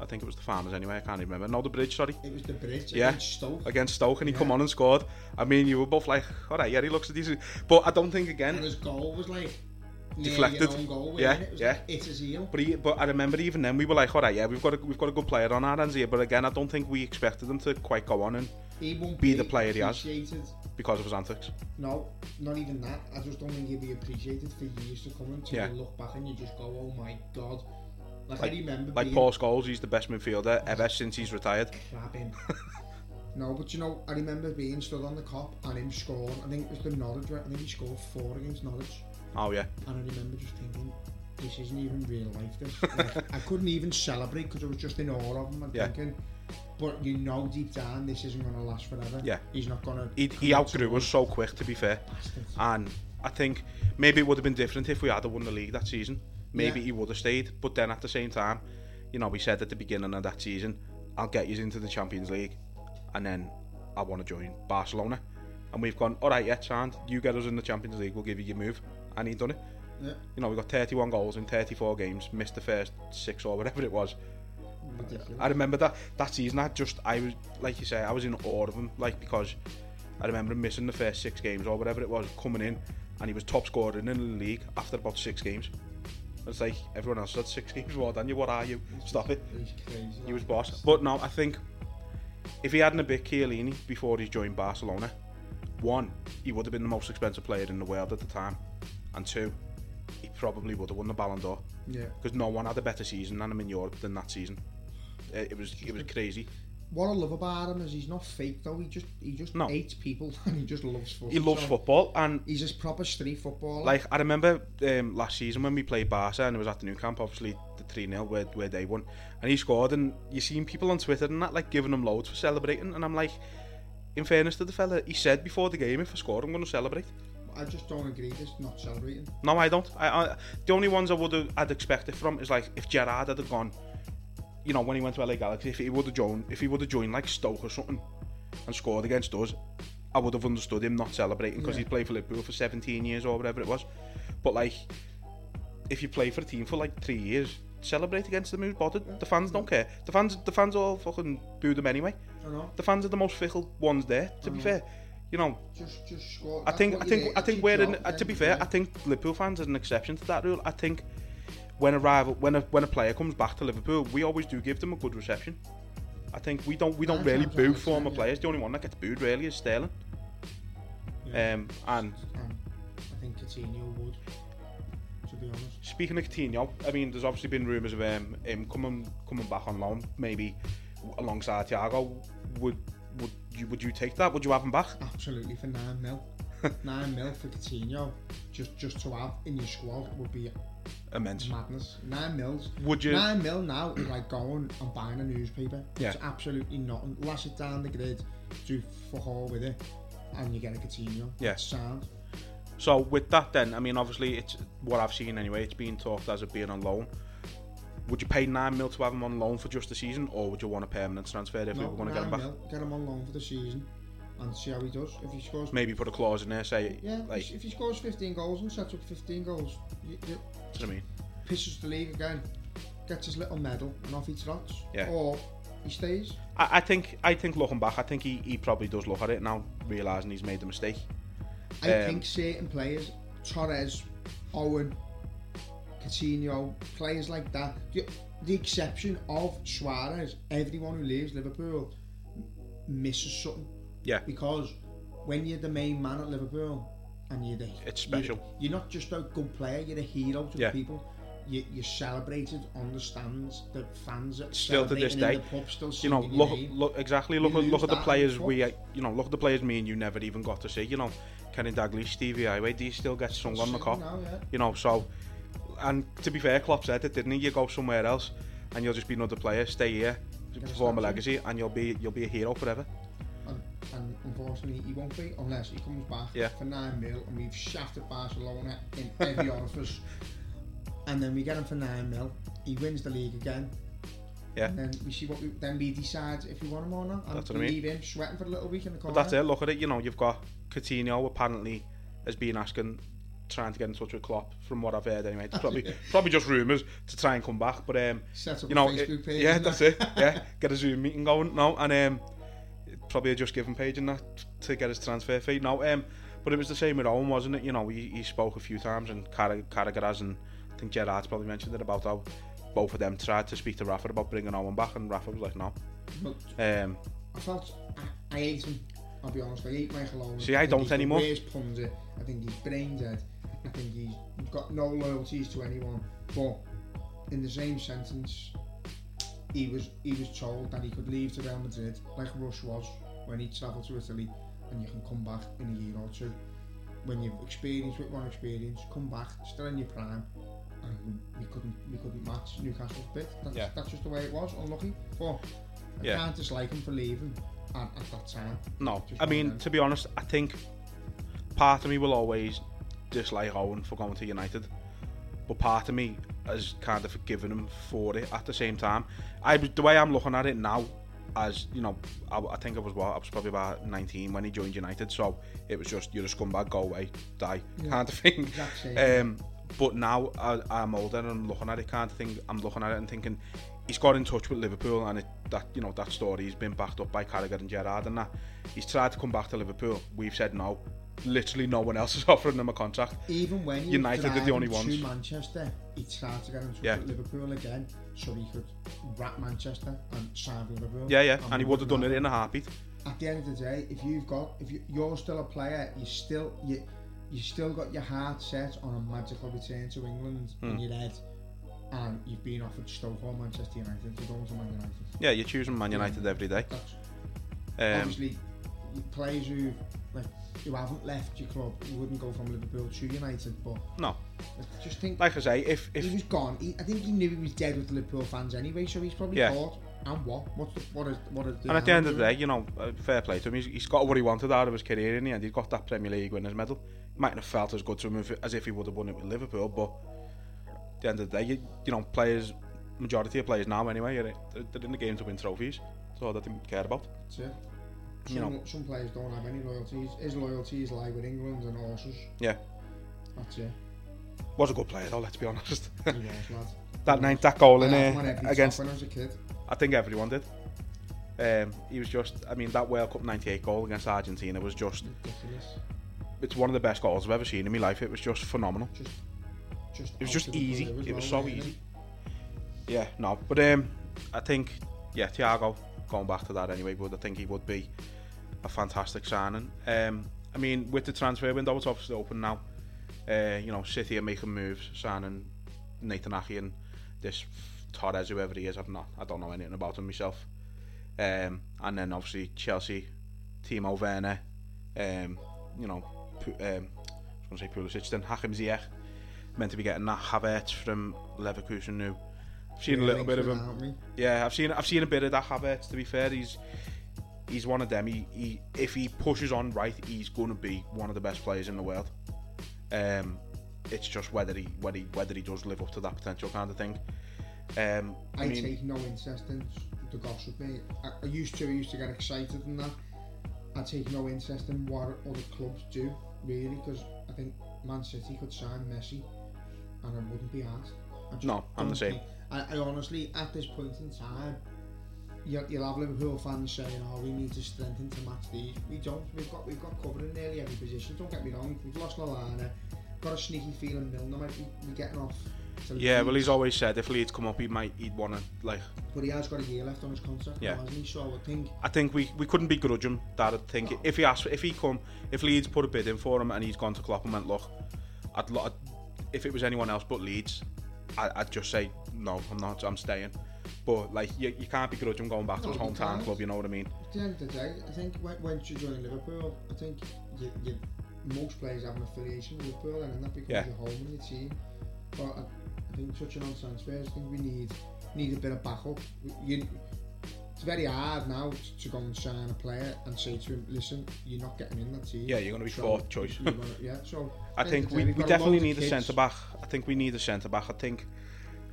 Speaker 3: I think it was the Farmers anyway. I can't even remember. No, the Bridge. Sorry.
Speaker 4: It was the bridge
Speaker 3: Yeah,
Speaker 4: against Stoke.
Speaker 3: against Stoke, and he
Speaker 4: Yeah.
Speaker 3: come on and scored. I mean, you were both like, "All right, yeah, he looks decent," but I don't think
Speaker 4: And
Speaker 3: again.
Speaker 4: his goal was like
Speaker 3: Deflected.
Speaker 4: Goal,
Speaker 3: Yeah,
Speaker 4: it? It
Speaker 3: yeah.
Speaker 4: Like, it's his heel.
Speaker 3: But he, but I remember even then we were like, "All right, yeah, we've got a, we've got a good player on our hands here." But again, I don't think we expected him to quite go on and
Speaker 4: He won't
Speaker 3: be the player he has. because of his antics.
Speaker 4: No, not even that. I just don't think he'll be appreciated for years to come until
Speaker 3: Yeah.
Speaker 4: you look back and you just go, oh my god. Like,
Speaker 3: Like,
Speaker 4: I remember
Speaker 3: like
Speaker 4: being
Speaker 3: Paul Scholes, he's the best midfielder ever since he's retired.
Speaker 4: crabbing. no, but you know, I remember being stood on the Kop and him scoring. I think it was the Norwich? I think he scored four against Norwich.
Speaker 3: Oh yeah,
Speaker 4: And I remember just thinking, this isn't even real life, this. Like, I couldn't even celebrate because I was just in awe of him and
Speaker 3: Yeah.
Speaker 4: thinking, but you know deep down this isn't going to last forever.
Speaker 3: Yeah.
Speaker 4: He's not going to.
Speaker 3: he, he outgrew us so quick. To be fair, and I think maybe it would have been different if we had won the league that season. Maybe
Speaker 4: Yeah.
Speaker 3: he would have stayed, but then at the same time, you know, we said at the beginning of that season, "I'll get you into the Champions League," and then I want to join Barcelona, and we've gone, "All right, yeah, Chand, you get us in the Champions League, we'll give you your move," and he done it.
Speaker 4: Yeah,
Speaker 3: You know, we got 31 goals in 34 games, missed the first six or whatever it was.
Speaker 4: ridiculous.
Speaker 3: I remember that that season. I just, I was like you say, I was in awe of him, like because I remember him missing the first six games or whatever it was, coming in, and he was top scorer in the league after about six games. It's like everyone else had six games more than you. What are you? Stop it. He was boss. But no, I think if he hadn't a bit Chiellini before he joined Barcelona, one, he would have been the most expensive player in the world at the time, and two, he probably would have won the Ballon d'Or
Speaker 4: Yeah.
Speaker 3: because no one had a better season than him in Europe than that season. It, it was it was crazy.
Speaker 4: What I love about him is he's not fake though. He just he just
Speaker 3: No.
Speaker 4: hates people and he just loves football.
Speaker 3: He loves
Speaker 4: So
Speaker 3: football, and
Speaker 4: He's just proper street footballer.
Speaker 3: like I remember um, last season when we played Barca and it was at the Nou Camp, obviously the three 0 where where they won, and he scored, and you seen people on Twitter and that like giving him loads for celebrating, and I'm like, in fairness to the fella, he said before the game, if I score, I'm going to celebrate.
Speaker 4: I just don't agree. This not celebrating.
Speaker 3: No, I don't. I, I the only ones I would have I'd expected from is like if Gerrard had gone, you know, when he went to LA Galaxy, if he would have joined, if he would have joined like Stoke or something, and scored against us, I would have understood him not celebrating because
Speaker 4: Yeah.
Speaker 3: he'd played for Liverpool for 17 years or whatever it was. But like, if you play for a team for like three years, celebrate against them. Who's bothered? The fans don't care. The fans, the fans all fucking boo them anyway.
Speaker 4: I know.
Speaker 3: The fans are the most fickle ones there. To be fair, you know,
Speaker 4: Just just score.
Speaker 3: I think I think. I think we're in,
Speaker 4: job
Speaker 3: uh, to be fair,
Speaker 4: of
Speaker 3: I think Liverpool fans are an exception to that rule. I think when a rival when a when a player comes back to Liverpool, we always do give them a good reception. I think we don't we don't
Speaker 4: Nine
Speaker 3: really boo former
Speaker 4: yeah.
Speaker 3: players. The only one that gets booed really is Sterling.
Speaker 4: Yeah.
Speaker 3: Um, and
Speaker 4: Um, I think Coutinho would. To be honest.
Speaker 3: speaking of Coutinho, I mean, there's obviously been rumours of um, him coming coming back on loan, maybe alongside Thiago. Would would you would you take that? Would you have him back?
Speaker 4: Absolutely for nine mil. nine mil for Coutinho, just just to have in your squad would be
Speaker 3: Immense.
Speaker 4: madness. Nine mils.
Speaker 3: Would you?
Speaker 4: Nine mil now is like going and buying a newspaper.
Speaker 3: Yeah.
Speaker 4: It's absolutely nothing. Lash it down the grid, do fuck all with it, and you get a Coutinho.
Speaker 3: Yeah.
Speaker 4: That's sound.
Speaker 3: So with that, then I mean, obviously, it's what I've seen anyway. It's being talked as it being on loan. Would you pay nine mil to have him on loan for just the season, or would you want a permanent transfer if we
Speaker 4: No,
Speaker 3: were going to get him back?
Speaker 4: mil, get him on loan for the season, and see how he does. If he scores,
Speaker 3: Maybe put a clause in there, say,
Speaker 4: yeah,
Speaker 3: like,
Speaker 4: if he scores 15 goals and sets up 15 goals, you, you,
Speaker 3: do you know what I mean?
Speaker 4: pisses the league again, gets his little medal, and off he trots.
Speaker 3: Yeah.
Speaker 4: Or he stays.
Speaker 3: I, I think I think looking back, I think he, he probably does look at it now, realising he's made the mistake.
Speaker 4: I
Speaker 3: Um,
Speaker 4: think certain players, Torres, Owen, Coutinho, players like that, the, the exception of Suarez, everyone who leaves Liverpool misses something.
Speaker 3: Yeah.
Speaker 4: Because when you're the main man at Liverpool and you're the
Speaker 3: It's
Speaker 4: you're-
Speaker 3: special.
Speaker 4: You're, not just a good player, you're a hero to
Speaker 3: Yeah.
Speaker 4: people. You, you're celebrated on the stands. The fans are
Speaker 3: Still to this day,
Speaker 4: the pub, still
Speaker 3: You know, look, look exactly. Look, at look at the players
Speaker 4: the
Speaker 3: we, you know, look at the players me and you never even got to see. You know, Kenny Dalglish, Stevie Heighway, do you still get sung on the Kop?
Speaker 4: now, yeah.
Speaker 3: You know, so and to be fair, Klopp said it, didn't he? You go somewhere else, and you'll just be another player. Stay here, perform a legacy, and you'll be you'll be a hero forever.
Speaker 4: and, and unfortunately he won't be unless he comes back
Speaker 3: Yeah.
Speaker 4: for 9 mil and we've shafted Barcelona in every orifice and then we get him for 9 mil he wins the league again
Speaker 3: Yeah.
Speaker 4: and then we see what we, then we decide if we want him or not and
Speaker 3: That's what I mean.
Speaker 4: leave him sweating for a little week in the corner
Speaker 3: But that's it. Look at it. You know, you've got Coutinho apparently has been asking, trying to get in touch with Klopp. From what I've heard, anyway, it's probably probably just rumours to try and come back. But um, you know, it- yeah, that's
Speaker 4: that.
Speaker 3: it. Yeah, get a Zoom meeting going now, and um, probably a just given page and that to get his transfer fee. No, um, but it was the same with Owen, wasn't it? You know, he, he spoke a few times, and Carrag- Carragher has, and I think Gerrard's probably mentioned it about how both of them tried to speak to Rafa about bringing Owen back, and Rafa was like, no.
Speaker 4: But
Speaker 3: Um,
Speaker 4: I felt I, I hate him I'll be honest I hate Michael Owen
Speaker 3: See, I don't anymore.
Speaker 4: worst pundit. I think he's brain dead. I think he's got no loyalties to anyone. But in the same sentence he was he was told that he could leave to Real Madrid like Rush was when he travelled to Italy. And you can come back in a year or two. When you've experienced with one experience come back still in your prime. And we, couldn't we couldn't match Newcastle's bid that's,
Speaker 3: Yeah.
Speaker 4: that's just the way it was. Unlucky. But I
Speaker 3: Yeah.
Speaker 4: can't dislike him for leaving at, at that time
Speaker 3: No, I mean to be honest, I think part of me will always dislike Owen for going to United, but part of me has kind of forgiven him for it. At the same time, I the way I'm looking at it now, as you know, I, I think I was what I was probably about 19 when he joined United, so it was just you're a scumbag, go away, die kind of thing.
Speaker 4: Exact same.
Speaker 3: Um, but now I, I'm older and I'm looking at it kind of thing. I'm looking at it and thinking he's got in touch with Liverpool and it, that you know that story has been backed up by Carragher and Gerrard and that he's tried to come back to Liverpool. We've said no. Literally no one else is offering him a contract.
Speaker 4: even when he
Speaker 3: United are the only
Speaker 4: to
Speaker 3: ones.
Speaker 4: Manchester he tried to get in touch
Speaker 3: Yeah.
Speaker 4: with Liverpool again so he could wrap Manchester and sign with Liverpool
Speaker 3: Yeah, yeah,
Speaker 4: And
Speaker 3: and he would have done it in a heartbeat.
Speaker 4: at the end of the day, if you've got, if you, you're still a player, you still you you still got your heart set on a magical return to England
Speaker 3: Hmm.
Speaker 4: in your head, and you've been offered Stoke or Manchester United, you're going to Man United.
Speaker 3: Yeah, you're choosing Man United every day. Um,
Speaker 4: obviously you- players who like who haven't left your club, you wouldn't go from Liverpool to United, but
Speaker 3: no,
Speaker 4: I just think
Speaker 3: like I say, if if he
Speaker 4: was gone. He, I think he knew he was dead with the Liverpool fans anyway, so he's probably
Speaker 3: Yeah.
Speaker 4: thought, and what? What's the, what is what is the
Speaker 3: and at the end of the day, you know, uh, fair play to him. He's, he's got what he wanted out of his career in the end. He's got that Premier League winners medal. Mightn't have felt as good to him if, as if he would have won it with Liverpool, but the end of the day, you, you know, players, majority of players now anyway, they're, they're in the game to win trophies. That's all that they care about.
Speaker 4: That's it. Some,
Speaker 3: You know.
Speaker 4: some players don't have any loyalties. His loyalties lie with England and horses.
Speaker 3: Yeah,
Speaker 4: That's it.
Speaker 3: was a good player though. Let's be honest. That night, that goal in
Speaker 4: I had him on every
Speaker 3: against,
Speaker 4: when I was a kid.
Speaker 3: I think everyone did. Um, he was just, I mean, that World Cup '98 goal against Argentina was just,
Speaker 4: Ridiculous.
Speaker 3: it's one of the best goals I've ever seen in my life. It was just phenomenal.
Speaker 4: Just, just.
Speaker 3: It was just easy. It was so easy. Yeah, no, but um, I think yeah, Thiago going back to that anyway, but I think he would be a fantastic signing. Um, I mean, with the transfer window, it's obviously open now. Uh, you know, City are making moves, signing Nathan Aké and this Torres, whoever he is. I've not, I don't know anything about him myself. Um, and then obviously Chelsea, Timo Werner, um, you know, um, I was going to say Pulisic, then Hakim Ziyech, meant to be getting that Havertz from Leverkusen new. I've seen a little bit of him. Yeah, I've seen I've seen a bit of that Havertz. To be fair, he's he's one of them. He, he if he pushes on right, he's going to be one of the best players in the world. Um, it's just whether he whether he whether he does live up to that potential kind of thing. Um, I
Speaker 4: I
Speaker 3: mean,
Speaker 4: take no interest in the gossip. Mate. I, I used to. I used to get excited in that. I take no interest in what other clubs do, really, because I think Man City could sign Messi, and I wouldn't be asked.
Speaker 3: No, I'm the same.
Speaker 4: I, I honestly, at this point in time, you'll, you'll have Liverpool fans saying, "Oh, we need to strengthen to match these." We don't. We've got we've got covered in nearly every position. Don't get me wrong. We've lost Lallana. Got a sneaky feeling Milner might be, be getting off.
Speaker 3: Yeah, well, he's always said if Leeds come up, he might, he'd want to like.
Speaker 4: But he has got a year left on his contract,
Speaker 3: Yeah.
Speaker 4: hasn't he? So I would think
Speaker 3: I think we, we couldn't begrudge him that. I think if he asked, if he come, if Leeds put a bid in for him and he's gone to Klopp and went, look, I'd, I'd if it was anyone else but Leeds, I, I'd just say no, I'm not, I'm staying. But like you, you can't begrudge him going back to
Speaker 4: No,
Speaker 3: his hometown club. You know what I mean?
Speaker 4: at the end of the day, I think when, once you join Liverpool, I think you, you, most players have an affiliation with Liverpool, and that becomes
Speaker 3: Yeah.
Speaker 4: your home and your team. But I, I think such an on transfers, I think we need need a bit of backup. You, very hard now to go and sign a player and say to him, listen, you're not getting in that team.
Speaker 3: Yeah, you're going to be so fourth choice.
Speaker 4: Gonna, yeah, so
Speaker 3: I think we, we definitely need
Speaker 4: kids.
Speaker 3: a centre back. I think we need a centre back. I think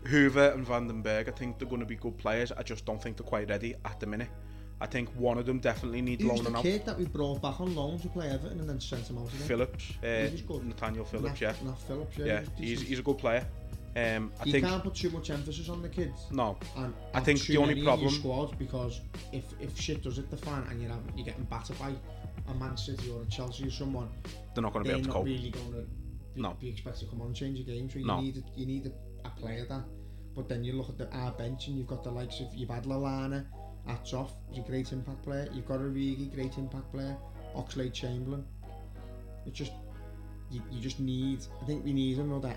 Speaker 3: Hoover and Vandenberg, I think they're going to be good players. I just don't think they're quite ready at the minute. I think one of them definitely needs loaning out.
Speaker 4: Who's kid that we brought back on loan to play Everton and then sent him out again?
Speaker 3: Phillips. Uh, Nathaniel Phillips,
Speaker 4: Na
Speaker 3: yeah.
Speaker 4: Na Phillips, yeah.
Speaker 3: yeah he's,
Speaker 4: he's,
Speaker 3: he's a good player. Um, I
Speaker 4: you
Speaker 3: think
Speaker 4: can't put too much emphasis on the kids.
Speaker 3: no.
Speaker 4: And
Speaker 3: I think the only
Speaker 4: many in your
Speaker 3: problem-
Speaker 4: squad because if if shit does hit the fan and you're having, you're getting battered by a Man City or a Chelsea or someone,
Speaker 3: They're not going to be able to cope.
Speaker 4: really going to be,
Speaker 3: No.
Speaker 4: be expected to come on and change the game. So you
Speaker 3: No.
Speaker 4: need a, you need a, a player that. But then you look at the our bench and you've got the likes of you've had Lallana, Atsoff, he's a great impact player. You've got Origi, great impact player. Oxlade Chamberlain. It's just you, you just need. I think we need another.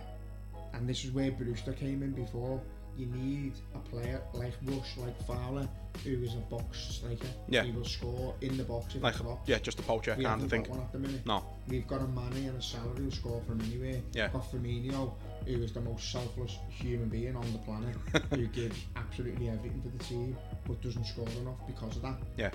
Speaker 4: And this is where Brewster came in before. You need a player like Rush, like Fowler, who is a box striker.
Speaker 3: Yeah.
Speaker 4: He will score in the box
Speaker 3: Like yeah, just a poacher
Speaker 4: We
Speaker 3: kind of thing.
Speaker 4: one at the minute.
Speaker 3: No,
Speaker 4: We've got a Mane and a Salah who score from anywhere.
Speaker 3: Yeah.
Speaker 4: Got Firmino, who is the most selfless human being on the planet, who gives absolutely everything for the team, but doesn't score enough because of that.
Speaker 3: yeah,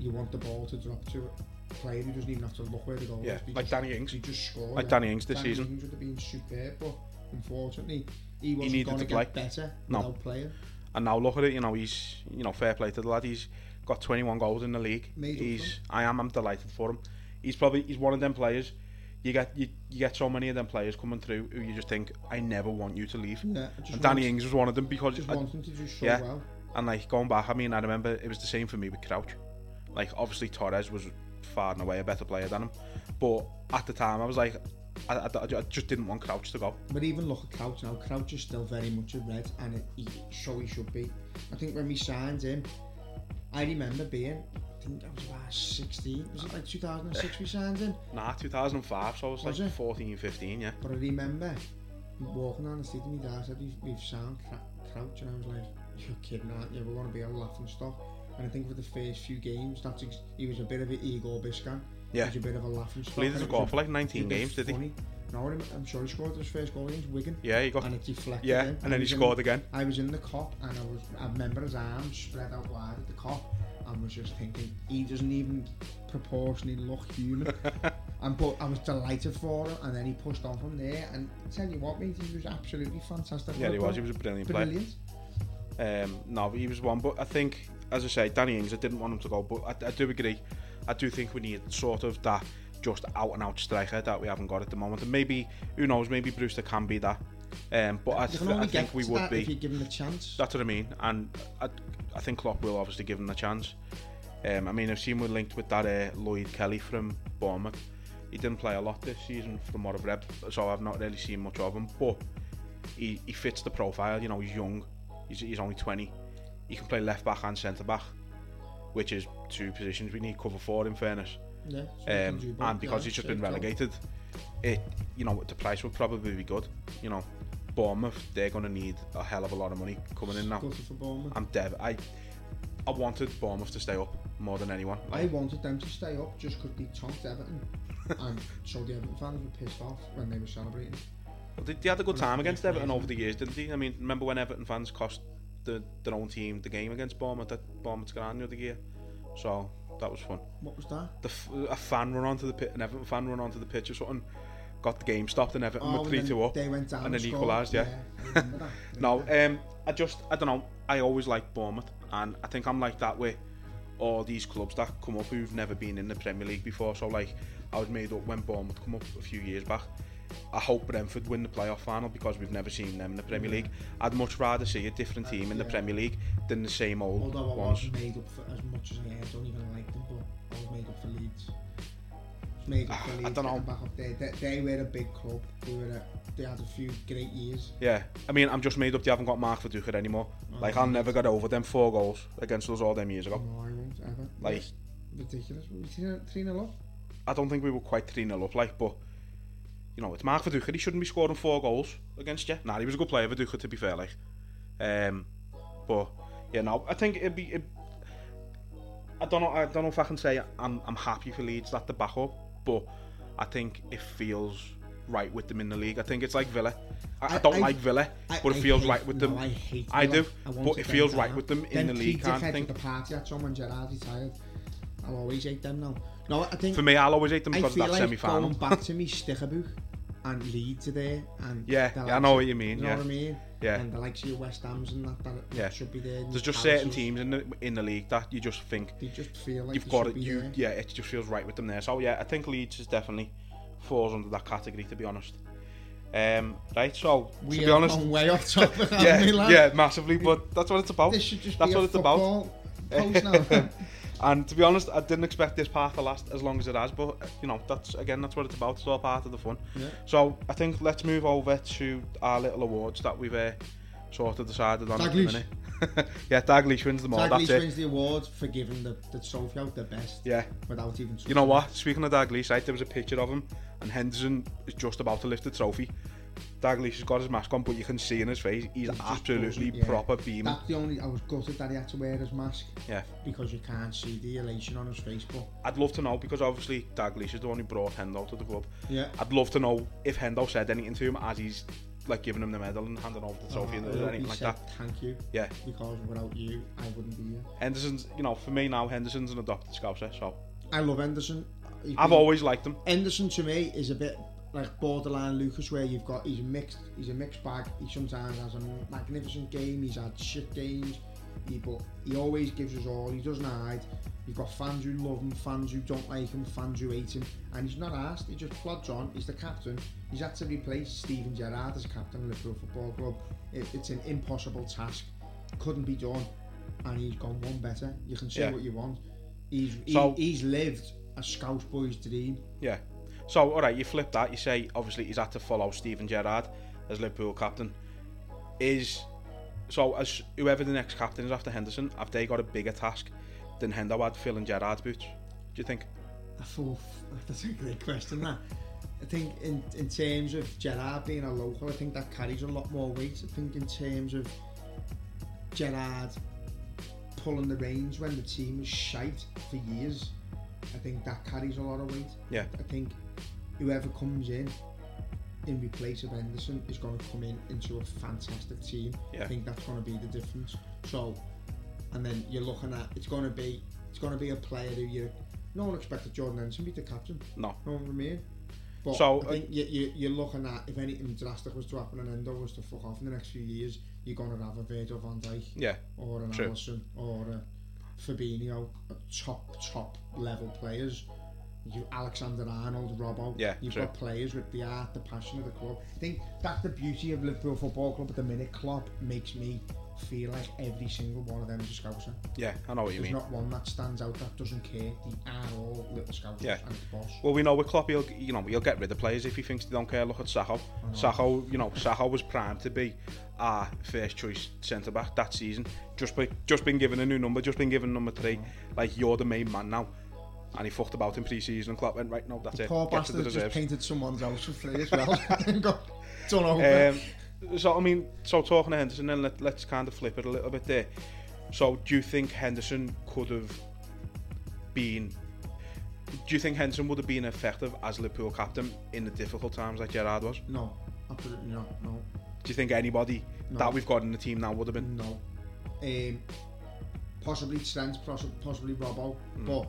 Speaker 4: You want the ball to drop to a player who doesn't even have to look where the goal
Speaker 3: Yeah,
Speaker 4: is.
Speaker 3: Like
Speaker 4: just-
Speaker 3: Danny Ings.
Speaker 4: He just scored.
Speaker 3: Like. Danny Ings this
Speaker 4: Danny
Speaker 3: season.
Speaker 4: Ings would have been superb, but unfortunately, he wasn't going
Speaker 3: to
Speaker 4: to get better
Speaker 3: No.
Speaker 4: playing.
Speaker 3: and now look at it. You know, he's you know fair play to the lad. He's got 21 goals in the league. He's
Speaker 4: him.
Speaker 3: I am I'm delighted for him. He's probably he's one of them players. You get you, you get so many of them players coming through who you just think I never want you to leave.
Speaker 4: Yeah,
Speaker 3: and Danny Ings was one of them because
Speaker 4: Just
Speaker 3: I-
Speaker 4: wanting to do so
Speaker 3: yeah.
Speaker 4: well.
Speaker 3: And like going back, I mean, I remember it was the same for me with Crouch. Like obviously Torres was far and away a better player than him, but at the time I was like, I, I, I just didn't want Crouch to go.
Speaker 4: But even look at Crouch now. Crouch is still very much a red, and it, he, so he should be. I think when we signed him, I remember being, I think I was about 16. Was it like 2006 we signed him?
Speaker 3: Nah, 2005, so I was,
Speaker 4: Was
Speaker 3: like
Speaker 4: it?
Speaker 3: 14, 15, yeah.
Speaker 4: But I remember walking down the street and my dad said, "We've, we've signed Crouch," and I was like, "You're kidding, aren't you? We're going to be a laughing stock." And I think for the first few games, that's ex- he was a bit of an Igor Biscan. Eh?
Speaker 3: Yeah.
Speaker 4: He a bit of a laughing stock.
Speaker 3: Played
Speaker 4: and
Speaker 3: as a for like 19 games, did he?
Speaker 4: No, I'm, sure he scored his first goal against Wigan.
Speaker 3: Yeah, he got
Speaker 4: and it deflected
Speaker 3: Yeah,
Speaker 4: in.
Speaker 3: and then he
Speaker 4: was in-
Speaker 3: scored again.
Speaker 4: I was in the Kop and I was I remember his arms spread out wide at the Kop and was just thinking he doesn't even proportionally look human. and but I was delighted for him and then he pushed on from there and tell you what mate he was absolutely fantastic.
Speaker 3: Yeah, he was. He was a brilliant player.
Speaker 4: brilliant.
Speaker 3: Um, no, he was one, but I think, as I say, Danny Ings, I didn't want him to go, but I, I do agree. I do think we need sort of that just out and out striker that we haven't got at the moment, and maybe who knows, maybe Brewster can be that. Um, but I, th- I think we would
Speaker 4: that if
Speaker 3: be.
Speaker 4: you give him the chance.
Speaker 3: That's what I mean, and I, I think Klopp will obviously give him the chance. Um, I mean, I've seen we're linked with that uh, Lloyd Kelly from Bournemouth. He didn't play a lot this season from what I've read, so I've not really seen much of him. But he, he fits the profile. You know, he's young. He's, he's only 20. He can play left back and centre back, which is two positions we need cover for. In fairness,
Speaker 4: yeah, so
Speaker 3: um,
Speaker 4: both,
Speaker 3: and because
Speaker 4: yeah,
Speaker 3: he's just been
Speaker 4: job.
Speaker 3: relegated, it you know the price will probably be good. You know, Bournemouth they're going to need a hell of a lot of money coming in now.
Speaker 4: For
Speaker 3: I'm dev. I I wanted Bournemouth to stay up more than anyone.
Speaker 4: I wanted them to stay up just because they tonked Everton. and so the Everton fans were pissed off when they were celebrating.
Speaker 3: Well, they, they had a good time against Everton over the years, didn't they? I mean, remember when Everton fans cost the, their own team the game against Bournemouth at Bournemouth's Grand the other year? So that was fun.
Speaker 4: What was that?
Speaker 3: The f- a fan run onto the pit, an Everton fan run onto the pitch or something, got the game stopped, and Everton
Speaker 4: Oh,
Speaker 3: were three two up,
Speaker 4: they went down
Speaker 3: and then equalised. Yeah.
Speaker 4: I remember that. I
Speaker 3: No, um, I just I don't know. I always like Bournemouth, and I think I'm like that with all these clubs that come up who've never been in the Premier League before. So like, I was made up when Bournemouth come up a few years back. I hope Brentford win the playoff final because we've never seen them in the Premier League. I'd much rather see a different team in the. Premier League than the same old
Speaker 4: Although I
Speaker 3: ones.
Speaker 4: was made up for as much as I, I don't even like them, but I was made up for Leeds. Made up for
Speaker 3: I don't know.
Speaker 4: Back up there. They, they were a big club. They were. A, they had a few great years.
Speaker 3: Yeah, I mean, I'm just made up they haven't got Mark Viduka anymore. Oh, like, I'll never get over them four goals against us all them years ago.
Speaker 4: No, I won't ever.
Speaker 3: Like-
Speaker 4: ridiculous. We three- three nil up?
Speaker 3: I don't think we were quite 3 0 up, like, but, you know, it's Mark Viduka. He shouldn't be scoring four goals against you. Nah, he was a good player, Viduka, to be fair, like. Um, but, yeah, no, I think it'd be. It, I don't know. I don't know if I can say I'm I'm happy for Leeds that the back up, but I think it feels right with them in the league. I think it's like Villa. I, I, don't
Speaker 4: I-
Speaker 3: like Villa,
Speaker 4: I-
Speaker 3: but it feels right with them.
Speaker 4: No, I hate
Speaker 3: I do, but it feels right with them in
Speaker 4: Them
Speaker 3: the league. Can't think.
Speaker 4: the party at someone Gerrard retired. I'll always hate them now. No, I think
Speaker 3: For me, I'll always hate them
Speaker 4: I
Speaker 3: because of
Speaker 4: feel
Speaker 3: that
Speaker 4: like
Speaker 3: semi-final.
Speaker 4: going back to me Stickerbook and Leeds are there and
Speaker 3: Yeah, yeah, I know
Speaker 4: of-
Speaker 3: what you mean,
Speaker 4: You know
Speaker 3: yeah.
Speaker 4: what I mean?
Speaker 3: Yeah.
Speaker 4: And the likes of your West Hams and that, that
Speaker 3: Yeah.
Speaker 4: should be there.
Speaker 3: There's just certain teams in the in the league that you just think
Speaker 4: They just feel like
Speaker 3: you've got it. You
Speaker 4: there.
Speaker 3: yeah, it just feels right with them there. So yeah, I think Leeds is definitely falls under that category to be honest. Um, right, so
Speaker 4: We
Speaker 3: to be
Speaker 4: are
Speaker 3: honest,
Speaker 4: way off topic,
Speaker 3: yeah, yeah, massively. But that's what it's about.
Speaker 4: This should just
Speaker 3: that's
Speaker 4: be
Speaker 3: what
Speaker 4: a
Speaker 3: it's about.
Speaker 4: post now.
Speaker 3: And to be honest, I didn't expect this part to last as long as it has. But uh, you know, that's again, that's what it's about. It's all part of the fun.
Speaker 4: Yeah.
Speaker 3: So I think let's move over to our little awards that we've uh, sort of decided on.
Speaker 4: Dalglish.
Speaker 3: yeah, Dalglish wins them all.
Speaker 4: Dalglish
Speaker 3: That's it.
Speaker 4: wins the award for giving the, the trophy out the best.
Speaker 3: Yeah.
Speaker 4: Without even.
Speaker 3: You know what? Speaking of Dalglish, right, there was a picture of him, and Henderson is just about to lift the trophy. Dalglish has got his mask on, but you can see in his face he's
Speaker 4: He's
Speaker 3: absolutely
Speaker 4: yeah.
Speaker 3: proper beaming.
Speaker 4: That's the only. I was gutted that he had to wear his mask
Speaker 3: Yeah,
Speaker 4: because you can't see the elation on his face. But
Speaker 3: I'd love to know because obviously Dalglish is the one who brought Hendo to the club.
Speaker 4: yeah.
Speaker 3: I'd love to know if Hendo said anything to him as he's like giving him the medal and handing over the trophy
Speaker 4: Uh,
Speaker 3: and anything like
Speaker 4: said
Speaker 3: that.
Speaker 4: Thank you.
Speaker 3: Yeah,
Speaker 4: Because without you, I wouldn't be here.
Speaker 3: Henderson's, you know, for me now, Henderson's an adopted Scouser, so
Speaker 4: I love Henderson. He's
Speaker 3: I've
Speaker 4: been-
Speaker 3: always liked him.
Speaker 4: Henderson to me is a bit like borderline Lucas, where you've got he's a mixed he's a mixed bag. He sometimes has a magnificent game. He's had shit games. He, but he always gives us all. He doesn't hide. You've got fans who love him, fans who don't like him, fans who hate him, and he's not asked. He just plods on. He's the captain. He's had to replace Steven Gerrard as captain of Liverpool Football Club. It, it's an impossible task. Couldn't be done, and he's gone one better. You can say
Speaker 3: Yeah.
Speaker 4: what you want. He's he,
Speaker 3: So-
Speaker 4: he's lived a Scouse boy's dream.
Speaker 3: Yeah. So, all right, you flip that. You say obviously he's had to follow Steven Gerrard as Liverpool captain. Is so as whoever the next captain is after Henderson, have they got a bigger task than Hendo had filling Gerrard's boots? Do you think?
Speaker 4: I thought that's a great question. That I think in in terms of Gerrard being a local, I think that carries a lot more weight. I think in terms of Gerrard pulling the reins when the team was shite for years, I think that carries a lot of weight.
Speaker 3: Yeah.
Speaker 4: I think whoever comes in in replace of Henderson is going to come in into a fantastic team.
Speaker 3: Yeah.
Speaker 4: I think that's going to be the difference. So, and then you're looking at it's going to be it's going to be a player who you no one expected Jordan Henderson to be the captain.
Speaker 3: No.
Speaker 4: no I mean? But
Speaker 3: So,
Speaker 4: I think uh, you, you, you're looking at if anything drastic was to happen and Endo was to fuck off in the next few years, you're going to have a Virgil van Dijk
Speaker 3: Yeah.
Speaker 4: or an
Speaker 3: True.
Speaker 4: Alisson or a Fabinho, a top top level players. You Alexander Arnold, Robbo.
Speaker 3: Yeah,
Speaker 4: you've
Speaker 3: true.
Speaker 4: got players with the art, the passion of the club. I think that's the beauty of Liverpool Football Club at the minute. Klopp makes me feel like every single one of them is a Scouser.
Speaker 3: Yeah, I know what you
Speaker 4: There's
Speaker 3: mean.
Speaker 4: not one that stands out that doesn't care. They are all little Scousers
Speaker 3: Yeah.
Speaker 4: and boss.
Speaker 3: Well, we know with Klopp, he'll you know he'll get rid of players if he thinks they don't care. Look at Sakho. Sakho, you know, Sakho was primed to be our first choice centre back that season. Just just been given a new number, just been given number three. Like you're the main man now. And he fucked about in pre-season, and Klopp went right. No, that's it.
Speaker 4: Poor
Speaker 3: Get
Speaker 4: bastard just painted someone's house for free as well. got done over.
Speaker 3: Um, so I mean, so talking to Henderson, then let, let's kind of flip it a little bit there. So do you think Henderson could have been? Do you think Henderson would have been effective as Liverpool captain in the difficult times like Gerrard was?
Speaker 4: no, absolutely not. No,
Speaker 3: Do you think anybody
Speaker 4: No.
Speaker 3: that we've got in the team now would have been?
Speaker 4: no. Um, possibly Trent, possibly Robbo,
Speaker 3: Hmm.
Speaker 4: but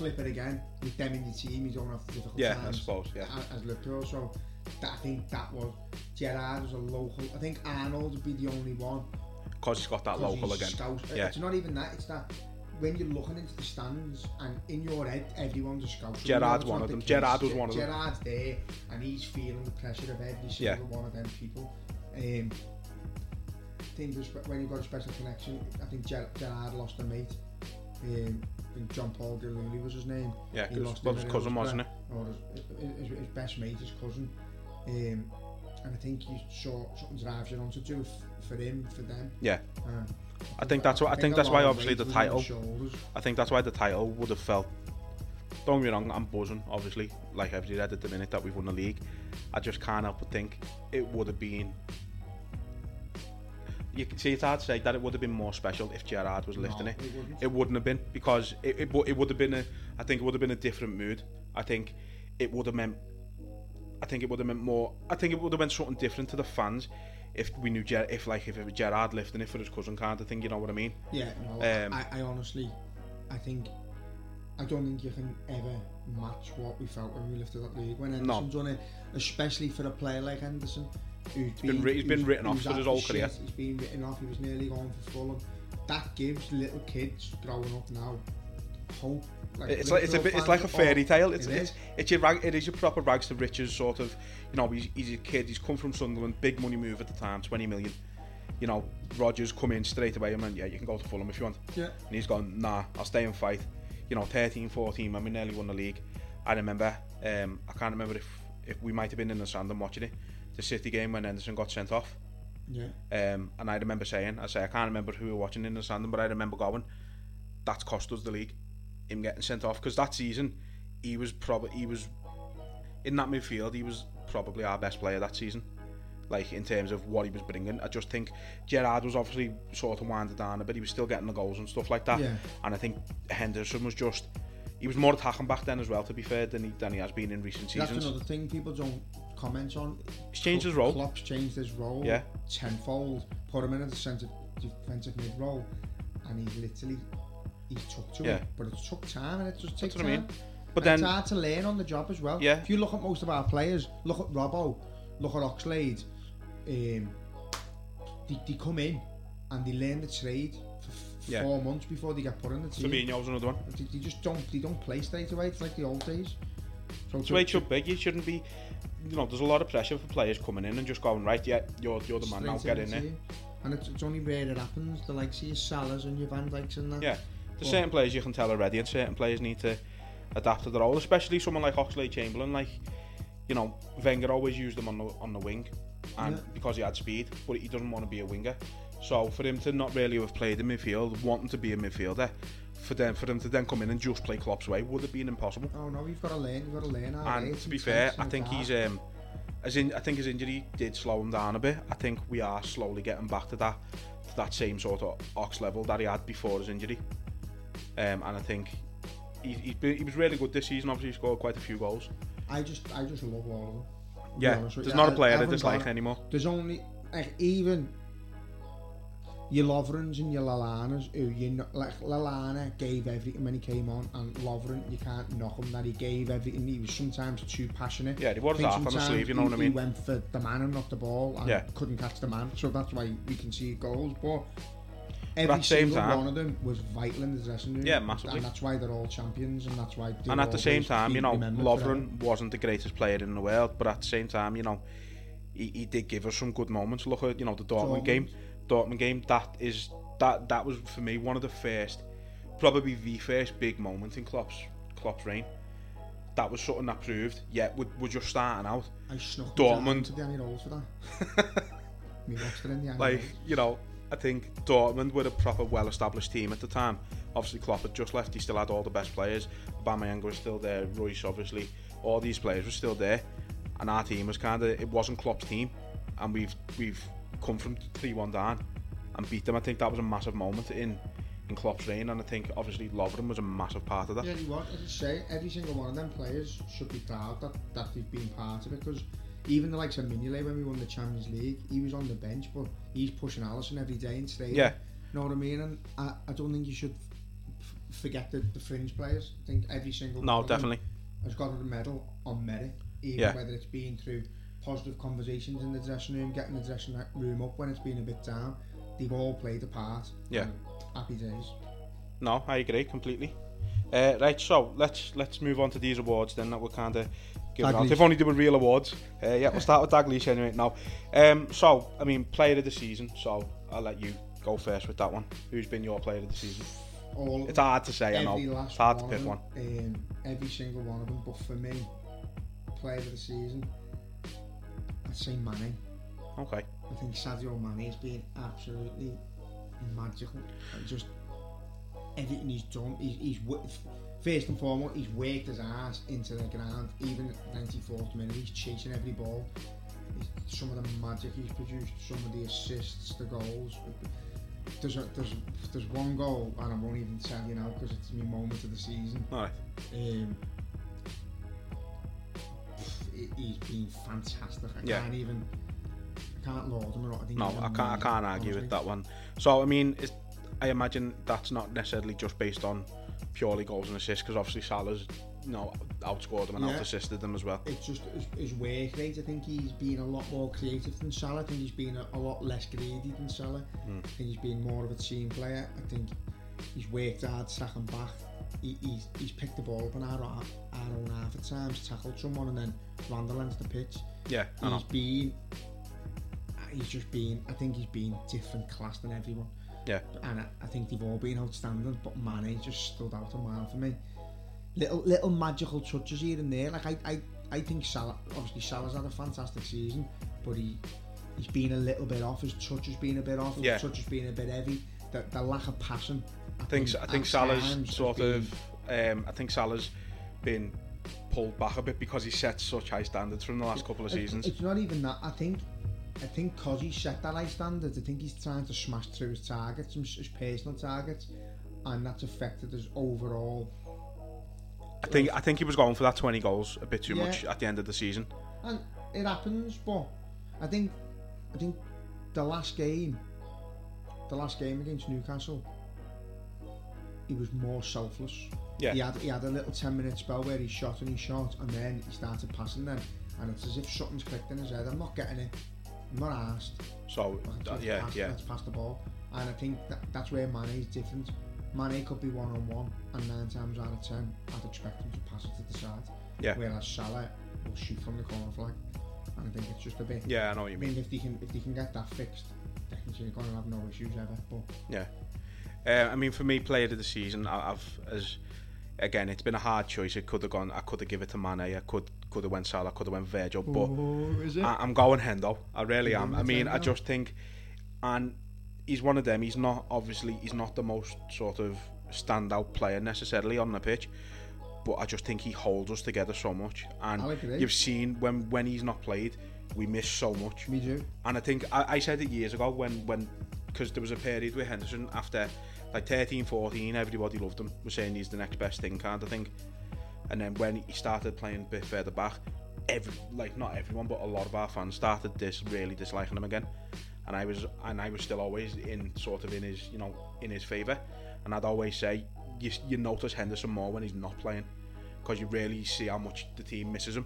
Speaker 4: flip it again with them in the team. You don't have difficult
Speaker 3: Yeah, I suppose, yeah.
Speaker 4: a- As Liverpool, so that, I think that was Gerrard was a local. I think Arnold would be the only one
Speaker 3: Because he's got that local again.
Speaker 4: Scouse.
Speaker 3: Yeah,
Speaker 4: It's not even that. It's that when you're looking into the stands and in your head everyone's a scout. so we
Speaker 3: Gerrard's
Speaker 4: know
Speaker 3: one of
Speaker 4: the
Speaker 3: them.
Speaker 4: case.
Speaker 3: Gerrard was one of them.
Speaker 4: Gerrard's there and he's feeling the pressure of every
Speaker 3: Yeah.
Speaker 4: single one of them people. Um, I think when you've got a special connection, I think Ger- Gerrard lost a mate. Um, I think John Paul Gilhooley was his name.
Speaker 3: Yeah,
Speaker 4: He lost
Speaker 3: well, his cousin,
Speaker 4: was
Speaker 3: wasn't
Speaker 4: it? Or his, his, his best mate, his cousin. Um, and I think you saw something drives you on to do f- for him, for them.
Speaker 3: Yeah.
Speaker 4: Uh,
Speaker 3: I think that's what I think that's why obviously the
Speaker 4: was on his
Speaker 3: title. I think that's why the title would have felt. Don't get me wrong, I'm buzzing, obviously, like I've said at the minute that we've won the league. I just can't help but think it would have been. You can see it's hard to say that it would have been more special if Gerrard was lifting
Speaker 4: No,
Speaker 3: it.
Speaker 4: it wouldn't.
Speaker 3: It wouldn't have been because it, it, it would have been a. I think it would have been a different mood. I think it would have meant. I think it would have meant more. I think it would have meant something different to the fans if we knew Ger- if like if it was Gerrard lifting it for his cousin kind of thing. You know what I mean?
Speaker 4: Yeah, no,
Speaker 3: Um,
Speaker 4: I, I honestly, I think, I don't think you can ever match what we felt when we lifted that league. When
Speaker 3: No.
Speaker 4: Henderson's done it, especially for a player like Henderson, who's
Speaker 3: been writ- he's been written off for his whole career.
Speaker 4: shit, He's been written off. He was nearly going for Fulham. That gives little kids growing up now hope.
Speaker 3: It's like it's a bit, it's like a fairy tale. It's
Speaker 4: it
Speaker 3: it's, it's your rag, it is your proper rags to riches sort of. You know, he's, he's a kid. He's come from Sunderland, big money move at the time, twenty million. You know, Rodgers come in straight away and went, yeah, you can go to Fulham if you want.
Speaker 4: Yeah.
Speaker 3: And he's gone, nah, I'll stay and fight. You know, 13, 14, when we nearly won the league. I remember, um, I can't remember if if we might have been in the stand and watching it, the City game when Henderson got sent off.
Speaker 4: Yeah.
Speaker 3: Um, and I remember saying, I say I can't remember who we were watching in the stand, but I remember going, that's cost us the league. Him getting sent off because that season, he was probably he was in that midfield. He was probably our best player that season. Like in terms of what he was bringing, I just think Gerrard was obviously sort of winded down a bit. He was still getting the goals and stuff like that.
Speaker 4: Yeah.
Speaker 3: And I think Henderson was just he was more attacking back then as well. To be fair, than he than he has been in recent
Speaker 4: That's
Speaker 3: seasons.
Speaker 4: That's another thing people don't comment on.
Speaker 3: He's changed his role.
Speaker 4: Klopp's changed his role
Speaker 3: Yeah.
Speaker 4: tenfold. Put him in at the centre defensive mid role, and he literally he took to
Speaker 3: Yeah.
Speaker 4: it. But it took time, and it just takes
Speaker 3: what I mean. But
Speaker 4: And it's
Speaker 3: then-
Speaker 4: hard to learn on the job as well.
Speaker 3: Yeah.
Speaker 4: If you look at most of our players, look at Robbo, look at Oxlade, um, they, they come in and they learn the trade for f-
Speaker 3: Yeah.
Speaker 4: four months before they get put in the team.
Speaker 3: Fabinho's another one.
Speaker 4: They, they just don't they don't play straight away. It's like the old days. So
Speaker 3: That's
Speaker 4: to-
Speaker 3: the way it should be. You shouldn't be. You know, there's a lot of pressure for players coming in and just going right. Yeah, you're you're the man now. Get in there.
Speaker 4: And it's, it's only rare it happens. The likes of your Salahs and your Van Dijks and that.
Speaker 3: Yeah, there's
Speaker 4: Well-
Speaker 3: certain players you can tell already, and certain players need to adapt to the role. Especially someone like Oxlade Chamberlain. Like, you know, Wenger always used him on the on the wing, and
Speaker 4: Yeah.
Speaker 3: because he had speed, but he doesn't want to be a winger. So for him to not really have played in midfield, wanting to be a midfielder, for them for them to then come in and just play Klopp's way would have been impossible.
Speaker 4: Oh no, you've got to learn. You've got to learn
Speaker 3: And to be fair, I think he's um, as in I think his injury did slow him down a bit. I think we are slowly getting back to that to that same sort of ox level that he had before his injury. Um, and I think he, he's been, he was really good this season. Obviously, he scored quite a few goals.
Speaker 4: I just, I just love all of them.
Speaker 3: Yeah, there's
Speaker 4: you.
Speaker 3: not a player
Speaker 4: I
Speaker 3: I dislike anymore.
Speaker 4: There's only like even your Lovrens and your Lallanas, who you know, like Lallana gave everything when he came on, and Lovren you can't knock him that he gave everything. He was sometimes too passionate.
Speaker 3: Yeah, he wore his
Speaker 4: I
Speaker 3: on the sleeve, you know what I mean?
Speaker 4: He went for the man and not the ball, and
Speaker 3: Yeah.
Speaker 4: couldn't catch the man. So that's why we can see goals, but. Every
Speaker 3: same
Speaker 4: single
Speaker 3: time-
Speaker 4: one of them was vital in the dressing room.
Speaker 3: Yeah, massively.
Speaker 4: And that's why they're all champions, and that's why.
Speaker 3: And at the same time, you know. Lovren wasn't the greatest player in the world, but at the same time, you know, he, he did give us some good moments. Look at you know the Dortmund
Speaker 4: Dortmund.
Speaker 3: game, Dortmund game. That is that that was for me one of the first, probably the first big moment in Klopp's Klopp's reign. That was something that proved, yeah, we're, we're just starting out.
Speaker 4: I snuck
Speaker 3: Dortmund.
Speaker 4: to Danny Rose for that. Me in the
Speaker 3: Like you know, I think Dortmund were a proper, well-established team at the time. Obviously, Klopp had just left. He still had all the best players. Aubameyang was still there. Reus, obviously, all these players were still there. And our team was kind of it wasn't Klopp's team, and we've we've come from three-one down and beat them. I think that was a massive moment in in Klopp's reign, and I think obviously Lovren was a massive part of that.
Speaker 4: Yeah, he was. As I say, every single one of them players should be proud that, that they've been part of it because even the likes of Mignolet when we won the Champions League, he was on the bench, but he's pushing Alisson every day and training.
Speaker 3: Yeah.
Speaker 4: You Know what I mean? And I, I don't think you should f- forget the, the fringe players. I think every single
Speaker 3: No,
Speaker 4: one of them
Speaker 3: definitely.
Speaker 4: has got a medal on merit, even
Speaker 3: Yeah.
Speaker 4: whether it's been through positive conversations in the dressing room, getting the dressing room up when it's been a bit down. They've all played a part.
Speaker 3: Yeah.
Speaker 4: Happy days.
Speaker 3: No, I agree completely. Uh, right, so let's let's move on to these awards then that we're kind of giving out. If only they were real awards. Uh, yeah, we'll start with Dalglish anyway now. Um, so, I mean, player of the season, so I'll let you go first with that one. Who's been your player of the season?
Speaker 4: All
Speaker 3: It's hard to say, I know. It's hard to pick one.
Speaker 4: Um, every single one of them, but for me, player of the season, I'd say Mane.
Speaker 3: Okay.
Speaker 4: I think Sadio Mane has been absolutely magical. Just everything he's done, he's, he's first and foremost, he's worked his ass into the ground. Even at 94th minute, he's chasing every ball. Some of the magic he's produced, some of the assists, the goals. There's a, there's there's one goal, and I won't even tell you now because it's my moment of the season.
Speaker 3: All right.
Speaker 4: Um, he's been fantastic. I
Speaker 3: Yeah.
Speaker 4: can't even. I can't laud him. I
Speaker 3: No, I can't. I can't argue with that one. So I mean, I imagine that's not necessarily just based on purely goals and assists, because obviously Salah's, you know, outscored them and
Speaker 4: Yeah.
Speaker 3: out assisted them as well.
Speaker 4: It's just his, his work rate. I think he's been a lot more creative than Salah. I think he's been a, a lot less greedy than Salah.
Speaker 3: Hmm.
Speaker 4: I think he's been more of a team player. I think he's worked hard, tracking back. He, he's, he's picked the ball up in our, our own half at times, tackled someone, and then ran the length of the pitch.
Speaker 3: Yeah, I know.
Speaker 4: He's been. He's just been. I think he's been different class than everyone.
Speaker 3: Yeah,
Speaker 4: and I, I think they've all been outstanding. But Mane just stood out a mile for me. Little little magical touches here and there. Like I I, I think Salah. Obviously Salah's had a fantastic season, but he he's been a little bit off. His touch has been a bit off. His
Speaker 3: Yeah.
Speaker 4: touch has been a bit heavy. The, the lack of passion.
Speaker 3: I think I think Salah's sort
Speaker 4: been-
Speaker 3: of. Um, I think Salah's been pulled back a bit because he set such high standards from the last couple of seasons.
Speaker 4: It's not even that. I think, I think because he set that high standard, I think he's trying to smash through his targets, his, personal targets, and that's affected his overall.
Speaker 3: I think I think he was going for that 20 goals a bit too
Speaker 4: Yeah.
Speaker 3: much at the end of the season.
Speaker 4: And it happens, but I think, I think the last game, the last game against Newcastle, he was more selfless.
Speaker 3: Yeah.
Speaker 4: He had he had a little ten minute spell where he shot and he shot, and then he started passing then, and it's as if something's clicked in his head. I'm not getting it. I'm not asked.
Speaker 3: So
Speaker 4: Let's
Speaker 3: yeah,
Speaker 4: pass,
Speaker 3: yeah,
Speaker 4: Let's pass the ball. And I think that, that's where Mane is different. Mane could be one on one, and nine times out of ten, I'd expect him to pass it to the side.
Speaker 3: Yeah.
Speaker 4: Whereas Salah will shoot from the corner flag, and I think it's just a bit.
Speaker 3: yeah. I know what you mean.
Speaker 4: mean, if they can if they can get that fixed, technically they're going to have no issues ever. But
Speaker 3: Yeah. Uh, I mean, for me, player of the season, I- I've as again, it's been a hard choice. It could have gone. I could have given it to Mane. I could could have went Salah. Could have went Virgil. But? I, I'm going Hendo. I really am. I mean, I just think, and he's one of them. He's not obviously he's not the most sort of standout player necessarily on the pitch, but I just think he holds us together so much. And you've seen when when he's not played, we miss so much.
Speaker 4: Me too.
Speaker 3: And I think I, I said it years ago when when because there was a period with Henderson after like 13, 14, everybody loved him. Was saying he's the next best thing kind of thing. And then when he started playing a bit further back, every like not everyone but a lot of our fans started this really disliking him again. And I was and I was still always in sort of in his you know in his favour. And I'd always say you, you notice Henderson more when he's not playing because you really see how much the team misses him.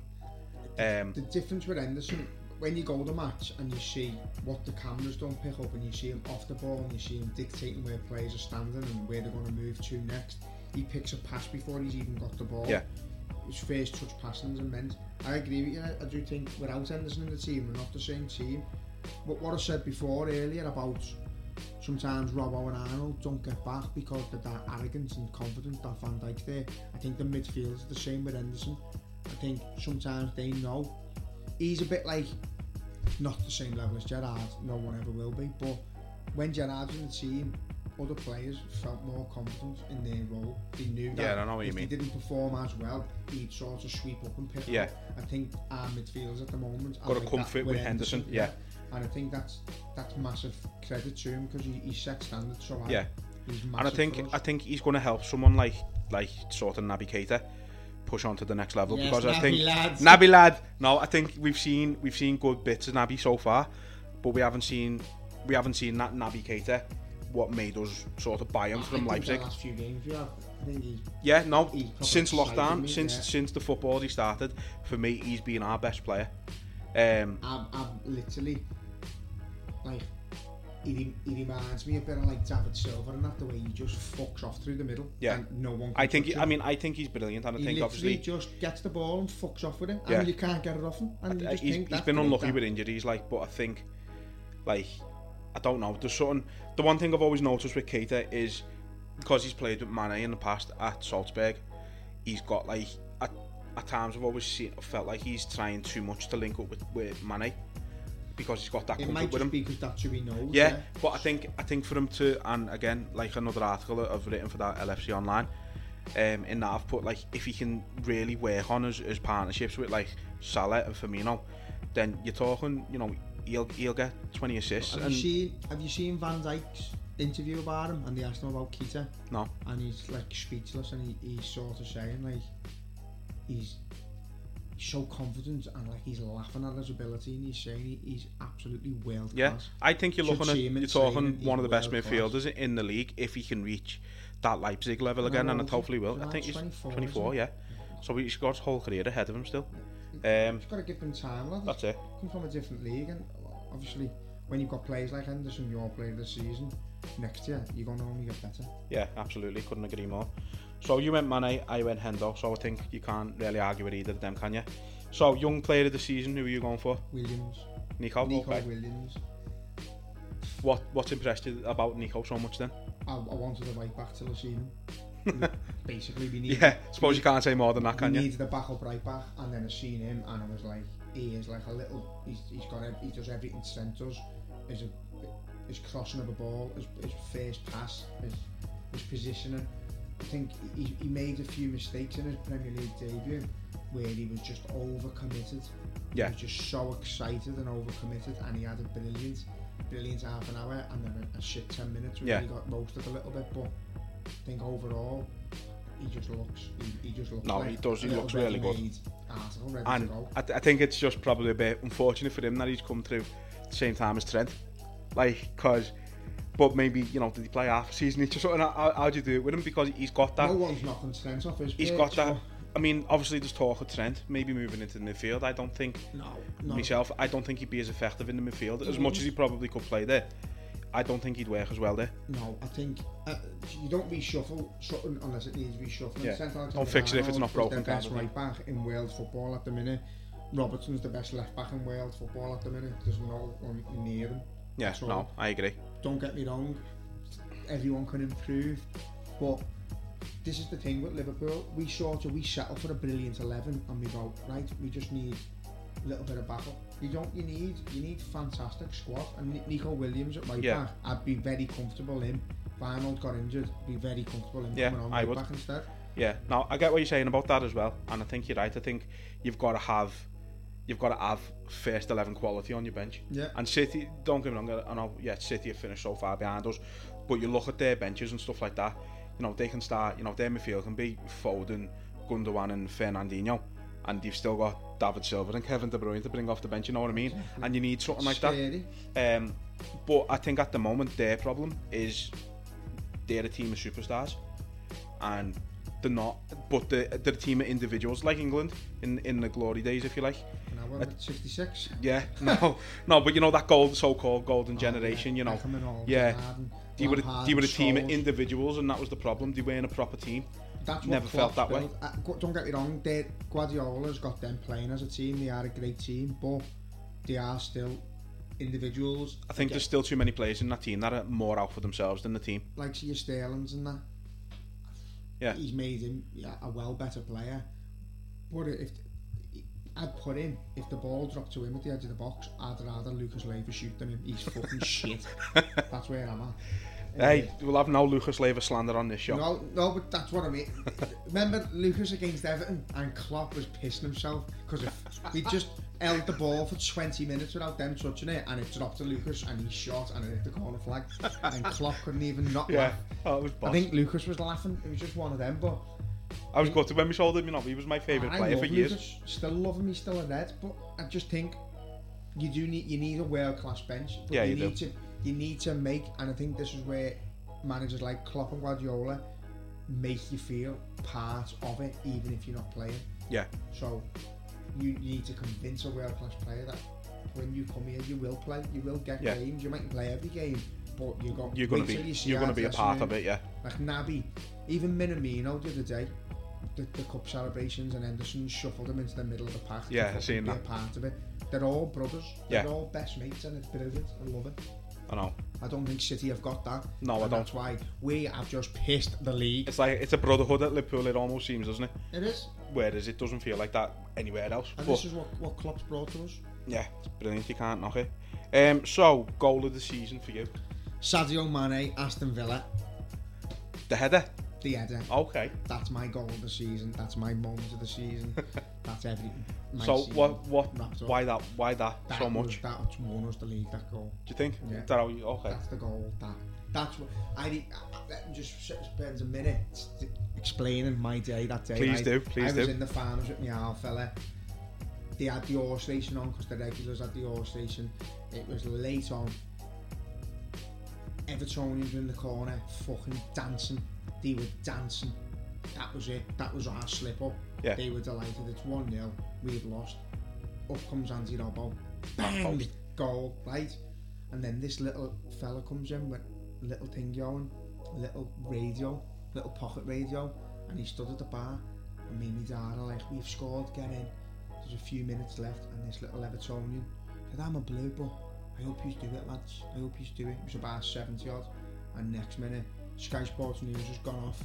Speaker 3: Um,
Speaker 4: The difference with Henderson, when you go to match and you see what the cameras don't pick up, and you see him off the ball, and you see him dictating where players are standing and where they're going to move to next, he picks a pass before he's even got the ball.
Speaker 3: Yeah.
Speaker 4: His first touch passing is immense. I agree with you. I do think without Henderson in the team, we're not the same team. But what I said before earlier about sometimes Robbo and Arnold don't get back because they're that arrogant and confident that Van Dijk's there. I think the midfield is the same with Henderson. I think sometimes they know he's a bit like not the same level as Gerrard. No one ever will be. But when Gerrard's in the team, other players felt more confident in their role. They knew that
Speaker 3: Yeah, I know what you
Speaker 4: if
Speaker 3: mean.
Speaker 4: they didn't perform as well, he'd sort of sweep up and pick
Speaker 3: Yeah.
Speaker 4: up. I think our midfielders at the moment
Speaker 3: Got a
Speaker 4: like
Speaker 3: comfort with Henderson, yeah.
Speaker 4: And I think that's that's massive credit to him because he, he set standards so high.
Speaker 3: Yeah. And I think. I think he's going to help someone like like sort of Naby Keita push on to the next level
Speaker 4: Yes,
Speaker 3: because I think
Speaker 4: lads.
Speaker 3: Naby lad. No, I think we've seen we've seen good bits of Naby so far, but we haven't seen we haven't seen that Naby Keita what made us sort of buy him
Speaker 4: I
Speaker 3: from Leipzig.
Speaker 4: Last few games we have, I think he's
Speaker 3: Yeah, no, since lockdown,
Speaker 4: me,
Speaker 3: since
Speaker 4: yeah.
Speaker 3: since the football he started, for me he's been our best player. Um,
Speaker 4: I've, I've literally like he, he reminds me a bit of like David Silva and that the way he just fucks off through the middle.
Speaker 3: Yeah.
Speaker 4: and no one. Can
Speaker 3: I think. He. I mean, I think he's brilliant, and I
Speaker 4: he
Speaker 3: think obviously
Speaker 4: just gets the ball and fucks off with it,
Speaker 3: Yeah.
Speaker 4: and you can't get it off him. And
Speaker 3: he's, he's been unlucky with injuries, like. But I think, like, I don't know. There's something. The one thing I've always noticed with Keita is because he's played with Mane in the past at Salzburg, he's got like at, at times I've always seen felt like he's trying too much to link up with with Mane because he's got that
Speaker 4: it might just
Speaker 3: him.
Speaker 4: be because that's who he knows.
Speaker 3: Yeah, yeah, but I think I think for him to, and again, like another article I've written for that LFC online, um, in that I've put like if he can really work on his, his partnerships with like Salah and Firmino, then you're talking, you know, he'll he'll get 20 assists.
Speaker 4: Have
Speaker 3: and...
Speaker 4: you seen Have you seen Van Dijk's interview about him? And they asked him about Keita.
Speaker 3: No.
Speaker 4: And he's like speechless, and he, he's sort of saying like he's so confident and like he's laughing at his ability, and he's saying he, he's absolutely world
Speaker 3: yeah. I think you're
Speaker 4: Should
Speaker 3: looking at
Speaker 4: him
Speaker 3: you're talking one of the best
Speaker 4: world class.
Speaker 3: midfielders in the league if he can reach that Leipzig level again
Speaker 4: How
Speaker 3: and
Speaker 4: old
Speaker 3: it hopefully will I think he's
Speaker 4: 24,
Speaker 3: 24
Speaker 4: isn't
Speaker 3: yeah so he's got his whole career ahead of him still um,
Speaker 4: You've got to give them time, lad.
Speaker 3: that's it
Speaker 4: Come from a different league, and obviously when you've got players like Henderson, your player the season, next year you're going to only get better.
Speaker 3: Yeah, absolutely. Couldn't agree more. So you went Mane, I went Hendo. So I think you can't really argue with either of them, can you? So young player of the season, who are you going for?
Speaker 4: Williams,
Speaker 3: Nico.
Speaker 4: Nico
Speaker 3: okay.
Speaker 4: Williams.
Speaker 3: What What's impressed you about Nico so much then?
Speaker 4: I, I wanted a right back till I seen him. Basically, we need.
Speaker 3: Yeah, suppose you can't say more than that,
Speaker 4: we
Speaker 3: can you?
Speaker 4: needed a backup right back, and then I seen him, and I was like, he is like a little. He's, he's got. He does everything Trent does. His, his crossing of a ball, his, his first pass, his, his positioning. I think he, he made a few mistakes in his Premier League debut where he was just overcommitted.
Speaker 3: Yeah.
Speaker 4: He was just so excited and overcommitted, and he had a brilliant, brilliant half an hour, and then a, a shit ten minutes where
Speaker 3: Yeah.
Speaker 4: he got roasted a little bit. But I think overall, he just looks. He, he just looks.
Speaker 3: No,
Speaker 4: like
Speaker 3: he does, he looks really good.
Speaker 4: Article
Speaker 3: And
Speaker 4: go.
Speaker 3: I, th- I think it's just probably a bit unfortunate for him that he's come through at the same time as Trent. Like, because, but maybe, you know, did he play half a season each or something? How, how do you do it with him? Because he's got that.
Speaker 4: no one's knocking Trent off his.
Speaker 3: He's
Speaker 4: pitch,
Speaker 3: got that. I mean, obviously, there's talk of Trent maybe moving into the midfield. I don't think
Speaker 4: No, no.
Speaker 3: myself. I don't think he'd be as effective in the midfield as much as he probably could play there. I don't think he'd work as well there.
Speaker 4: No, I think uh, you don't reshuffle something unless it needs reshuffling.
Speaker 3: Yeah.
Speaker 4: Trent
Speaker 3: Don't fix it if it's not broken
Speaker 4: the best right back in world football at the minute. Robertson's the best left back in world football at the minute. There's no one near him.
Speaker 3: Yeah,
Speaker 4: So-
Speaker 3: no, I agree.
Speaker 4: Don't get me wrong, everyone can improve, but this is the thing with Liverpool. We sort of we settle for a brilliant eleven, and we go right. We just need a little bit of backup. You don't. You need. You need fantastic squad. And Ni- Nico Williams at right
Speaker 3: Yeah.
Speaker 4: back, I'd be very comfortable in. If Arnold got injured, be very comfortable in
Speaker 3: Yeah,
Speaker 4: coming on
Speaker 3: I
Speaker 4: right
Speaker 3: would.
Speaker 4: back instead.
Speaker 3: Yeah, Now I get what you're saying about that as well, and I think you're right. I think you've got to have, you've got to have first eleven quality on your bench.
Speaker 4: Yeah.
Speaker 3: And City, don't get me wrong, I know, yeah, City have finished so far behind us, but you look at their benches and stuff like that. You know, they can start. You know, their midfield can be Foden, Gundogan, and Fernandinho, and you've still got David Silva and Kevin De Bruyne to bring off the bench. You know what I mean? And you need something like that. Um, but I think at the moment their problem is they're a team of superstars, and they're not. But they're, they're a team of individuals like England in in the glory days, if you like.
Speaker 4: Now we're at 66.
Speaker 3: Yeah, no, no, but you know that gold, so-called golden generation. You know,
Speaker 4: Beckham
Speaker 3: yeah.
Speaker 4: And
Speaker 3: They were, a, they were a team of individuals, and that was the problem. They weren't a proper team.
Speaker 4: That's what
Speaker 3: Never felt that way.
Speaker 4: built. Uh, gu- don't get me wrong, they, Guardiola's got them playing as a team. They are a great team, but they are still individuals.
Speaker 3: I think there's still too many players in that team that are more out for themselves than the team.
Speaker 4: like see your Sterling's and that.
Speaker 3: Yeah.
Speaker 4: he's made him yeah, a well better player. But if I'd put him if the ball dropped to him at the edge of the box, I'd rather Lucas Leiva shoot than him. He's fucking shit. That's where I'm at.
Speaker 3: Hey, we'll have no Lucas Leiva slander on this show.
Speaker 4: No, no, but that's what I mean. Remember Lucas against Everton and Klopp was pissing himself because he just held the ball for 20 minutes without them touching it and it dropped to Lucas and he shot and it hit the corner flag and Klopp couldn't even not
Speaker 3: Yeah,
Speaker 4: laugh. I think Lucas was laughing. It was just one of them, but
Speaker 3: I was gutted when we sold him. You know, he was my favourite player for years.
Speaker 4: Still love him. He's still a red, but I just think you do need you need a world class bench. But
Speaker 3: Yeah,
Speaker 4: you,
Speaker 3: you
Speaker 4: need to you need to make, and I think this is where managers like Klopp and Guardiola make you feel part of it, even if you're not playing.
Speaker 3: Yeah,
Speaker 4: So you, need to convince a world class player that when you come here, you will play. You will get
Speaker 3: Yeah.
Speaker 4: games. You mightn't play every game, but you got.
Speaker 3: You're gonna be
Speaker 4: you
Speaker 3: you're gonna be a part of it, yeah.
Speaker 4: Like Naby, even Minamino the other day, the, the cup celebrations and Henderson shuffled him into the middle of the pack.
Speaker 3: Yeah, I've seen that.
Speaker 4: Part of it. They're all brothers.
Speaker 3: Yeah.
Speaker 4: They're all best mates, and it's brilliant. I love it.
Speaker 3: I know.
Speaker 4: I don't think City have got that.
Speaker 3: No, I don't.
Speaker 4: That's why we have just pissed the league.
Speaker 3: It's like it's a brotherhood at Liverpool. It almost seems, doesn't it?
Speaker 4: It is.
Speaker 3: Whereas it doesn't feel like that anywhere else.
Speaker 4: And
Speaker 3: But
Speaker 4: this is what, what Klopp's brought to us.
Speaker 3: yeah, it's brilliant. You can't knock it. Um, so goal of the season for you,
Speaker 4: Sadio Mane, Aston Villa,
Speaker 3: the header.
Speaker 4: the header.
Speaker 3: Okay.
Speaker 4: That's my goal of the season. That's my moment of the season. That's everything. My
Speaker 3: so what? What? Why that? Why that,
Speaker 4: That
Speaker 3: so
Speaker 4: was-
Speaker 3: much?
Speaker 4: that won us the league. That goal.
Speaker 3: Do you think?
Speaker 4: Yeah.
Speaker 3: That okay.
Speaker 4: That's the goal. That that's what I. Let me just spend a minute explaining my day that day.
Speaker 3: Please
Speaker 4: I,
Speaker 3: do, please
Speaker 4: I was
Speaker 3: do.
Speaker 4: in the farms with my owl fella. They had the horse station on because the regulars had the horse station. It was late on. Evertonians in the corner, fucking dancing. They were dancing. That was it. That was our slip up.
Speaker 3: Yeah.
Speaker 4: They were delighted. It's 1 0. We've lost. Up comes Andy Robbo. Bang!
Speaker 3: Post.
Speaker 4: Goal, right? And then this little fella comes in with a little thing going, little radio, little pocket radio, and he stood at the bar. And me and my dad are like, we've scored, get in. There's a few minutes left, and this little Evertonian said, I'm a blue, but I hope you do it, lads. I hope you do it. It was about 70 odd. And next minute, Sky Sports News has gone off.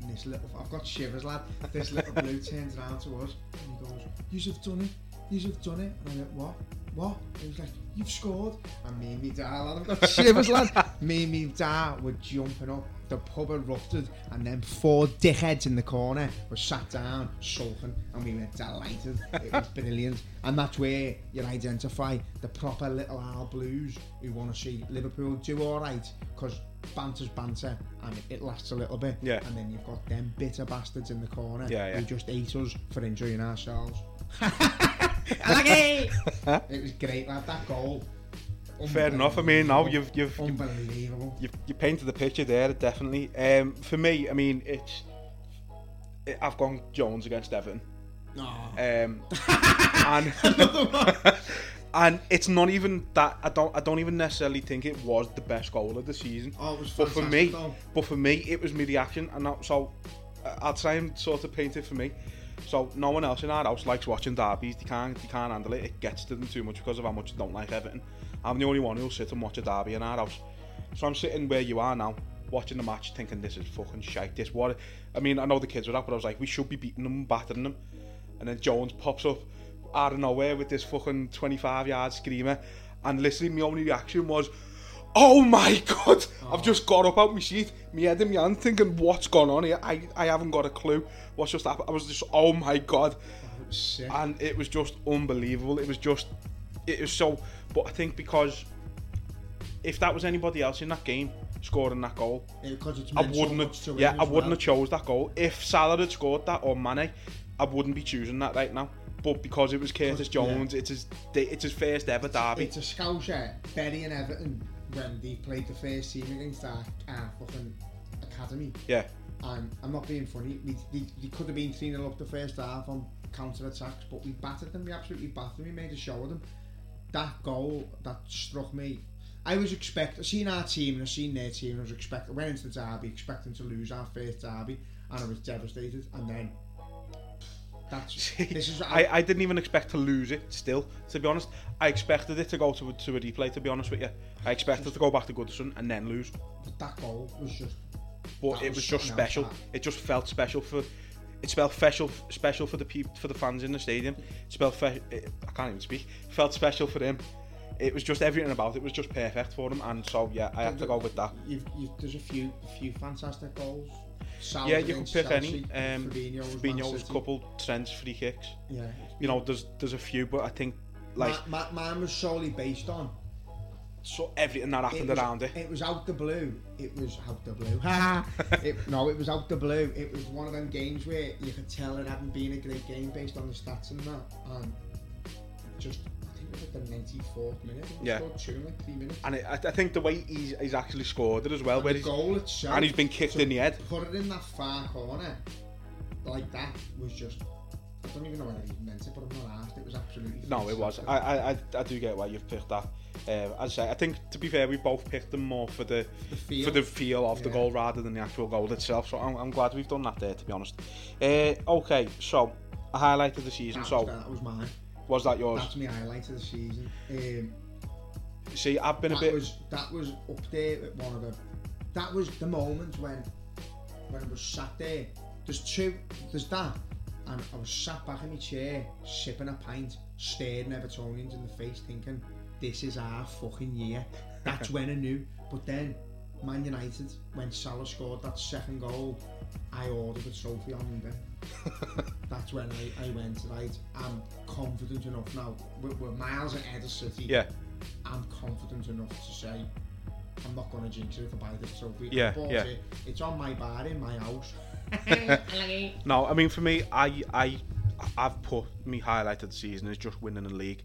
Speaker 4: And this little, I've got shivers, lad. This little blue turns around to us and he goes, You've done it. You've done it. And I went, What? What? And he was like, You've scored. And me and me dad, lad, I've got shivers, lad. me and me dad were jumping up The pub erupted, and then four dickheads in the corner were sat down, sulking, and we were delighted. It was brilliant. And that's where you identify the proper little Al Blues who want to see Liverpool do all right, because banter's banter, and it lasts a little bit.
Speaker 3: Yeah.
Speaker 4: And then you've got them bitter bastards in the corner
Speaker 3: Yeah, yeah.
Speaker 4: who just ate us for enjoying ourselves. It was great, lad. That goal.
Speaker 3: Fair enough. I mean, now you've you've you've,
Speaker 4: Unbelievable.
Speaker 3: you've you painted the picture there. Definitely. Um, for me, I mean, it's. It, I've gone Jones against
Speaker 4: Evan.
Speaker 3: Um, and and it's not even that I don't I don't even necessarily think it was the best goal of the season.
Speaker 4: Oh, it was
Speaker 3: but for me,
Speaker 4: though.
Speaker 3: but for me, it was my reaction, and that, so uh, I'll try and sort of paint it for me. So no one else in our house likes watching derbies. They can't they can't handle it. It gets to them too much because of how much they don't like Everton. I'm the only one who'll sit and watch a derby in our house. So I'm sitting where you are now, watching the match, thinking this is fucking shite. This what? I mean, I know the kids were up, but I was like, we should be beating them, battering them. And then Jones pops up out of nowhere with this fucking 25 yard screamer, and literally my only reaction was, "Oh my god!" I've oh. just got up out my seat, my head in my hand, thinking, "What's gone on here?" I I haven't got a clue. What's just happened? I was just, "Oh my god!"
Speaker 4: Oh, Sick.
Speaker 3: and it was just unbelievable. It was just, it was so. But I think because if that was anybody else in that game scoring that goal,
Speaker 4: Because it's
Speaker 3: I wouldn't
Speaker 4: much
Speaker 3: have. Yeah, I wouldn't have chose that goal. If Salah had scored that or Mane, I wouldn't be choosing that right now. But because it was Curtis
Speaker 4: yeah.
Speaker 3: Jones, it's his it's his first ever derby.
Speaker 4: It's a Scouser, and Everton, when they played the first team against our, our fucking academy.
Speaker 3: Yeah,
Speaker 4: And I'm not being funny, we, they, they could have been 3 0 up the first half on counter attacks, but we battered them, we absolutely battered them, we made a show of them. That goal that struck me, I was expecting, I seen our team and I seen their team, and I was expecting, went into the derby expecting to lose our first derby, and I was devastated. And then, that's, this is,
Speaker 3: I, I didn't even expect to lose it. Still, to be honest, I expected it to go to a, to a replay. To be honest with you, I expected to go back to Goodison and then lose.
Speaker 4: But that goal was just
Speaker 3: but it
Speaker 4: was
Speaker 3: was just special.
Speaker 4: that.
Speaker 3: It just felt special for. It felt special, special for the people, for the fans in the stadium. It felt, fe- it, I can't even speak. Felt special for him. It was just everything about it was just perfect for him, and so yeah, I have to go with that.
Speaker 4: You've, you've, there's a few, few fantastic goals.
Speaker 3: Yeah, you could
Speaker 4: against
Speaker 3: pick
Speaker 4: Chelsea,
Speaker 3: any. Um,
Speaker 4: Fabinho's,
Speaker 3: Fabinho's couple Trent's free kicks.
Speaker 4: Yeah,
Speaker 3: You know, there's there's a few, but I think like
Speaker 4: my, ma- mine was solely based on
Speaker 3: so everything that happened
Speaker 4: was,
Speaker 3: around it.
Speaker 4: It was out the blue. It was out the blue. It, no, it was out the blue. It was one of them games where you could tell it hadn't been a great game based on the stats and that. And just, I think it was at the 94th minute.
Speaker 3: Yeah.
Speaker 4: two like three minutes.
Speaker 3: And it, I, I think the way he's, he's actually scored it as well,
Speaker 4: And
Speaker 3: where
Speaker 4: the goal itself,
Speaker 3: and he's been kicked in the head.
Speaker 4: Put it in that far corner like that was just I don't even know whether he meant it, but I'm not asked. It was absolutely.
Speaker 3: No, it was. I, I, I, do get why you've picked that. Um, as I say, I think to be fair, we both picked them more for the,
Speaker 4: The feel.
Speaker 3: for the feel of the goal rather than the actual goal itself. So I'm, I'm glad we've done that there, to be honest. Uh, okay, so a highlight of the season.
Speaker 4: That,
Speaker 3: So
Speaker 4: was, that was mine.
Speaker 3: was that yours?
Speaker 4: That's my highlight of the season. Um,
Speaker 3: See, I've been a bit.
Speaker 4: was that was up there with one of the. That was the moment when, when I was sat there. There's two. There's that, and I was sat back in my chair, sipping a pint, staring Evertonians in the face, thinking, "This is our fucking year." That's when I knew. But then, Man United, when Salah scored that second goal, I ordered a trophy on Monday. That's when I, I went right. I'm confident enough now. We're, we're miles ahead of City.
Speaker 3: Yeah,
Speaker 4: I'm confident enough to say I'm not going to jinx it if I buy this trophy. I
Speaker 3: Yeah,
Speaker 4: bought
Speaker 3: yeah.
Speaker 4: It. It's on my bar in my house.
Speaker 3: No, I mean for me, I I I've put me highlight of the season is just winning the league,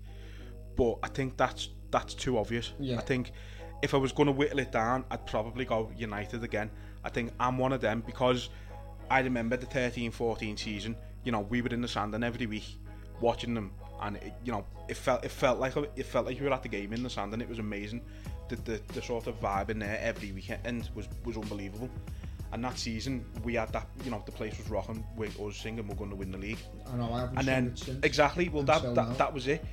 Speaker 3: but I think that's that's too obvious.
Speaker 4: Yeah.
Speaker 3: I think if I was going to whittle it down, I'd probably go United again. I think I'm one of them because I remember the 13-14 season. You know, we were in the sand and every week watching them, and it, you know, it felt it felt like it felt like you were at the game in the sand, and it was amazing. The, the, the sort of vibe in there every weekend was was unbelievable. And that season, we had that, you know, the place was rocking with us singing, we're going to win the league.
Speaker 4: I know I haven't
Speaker 3: And then,
Speaker 4: since.
Speaker 3: exactly, well, that, that that was it.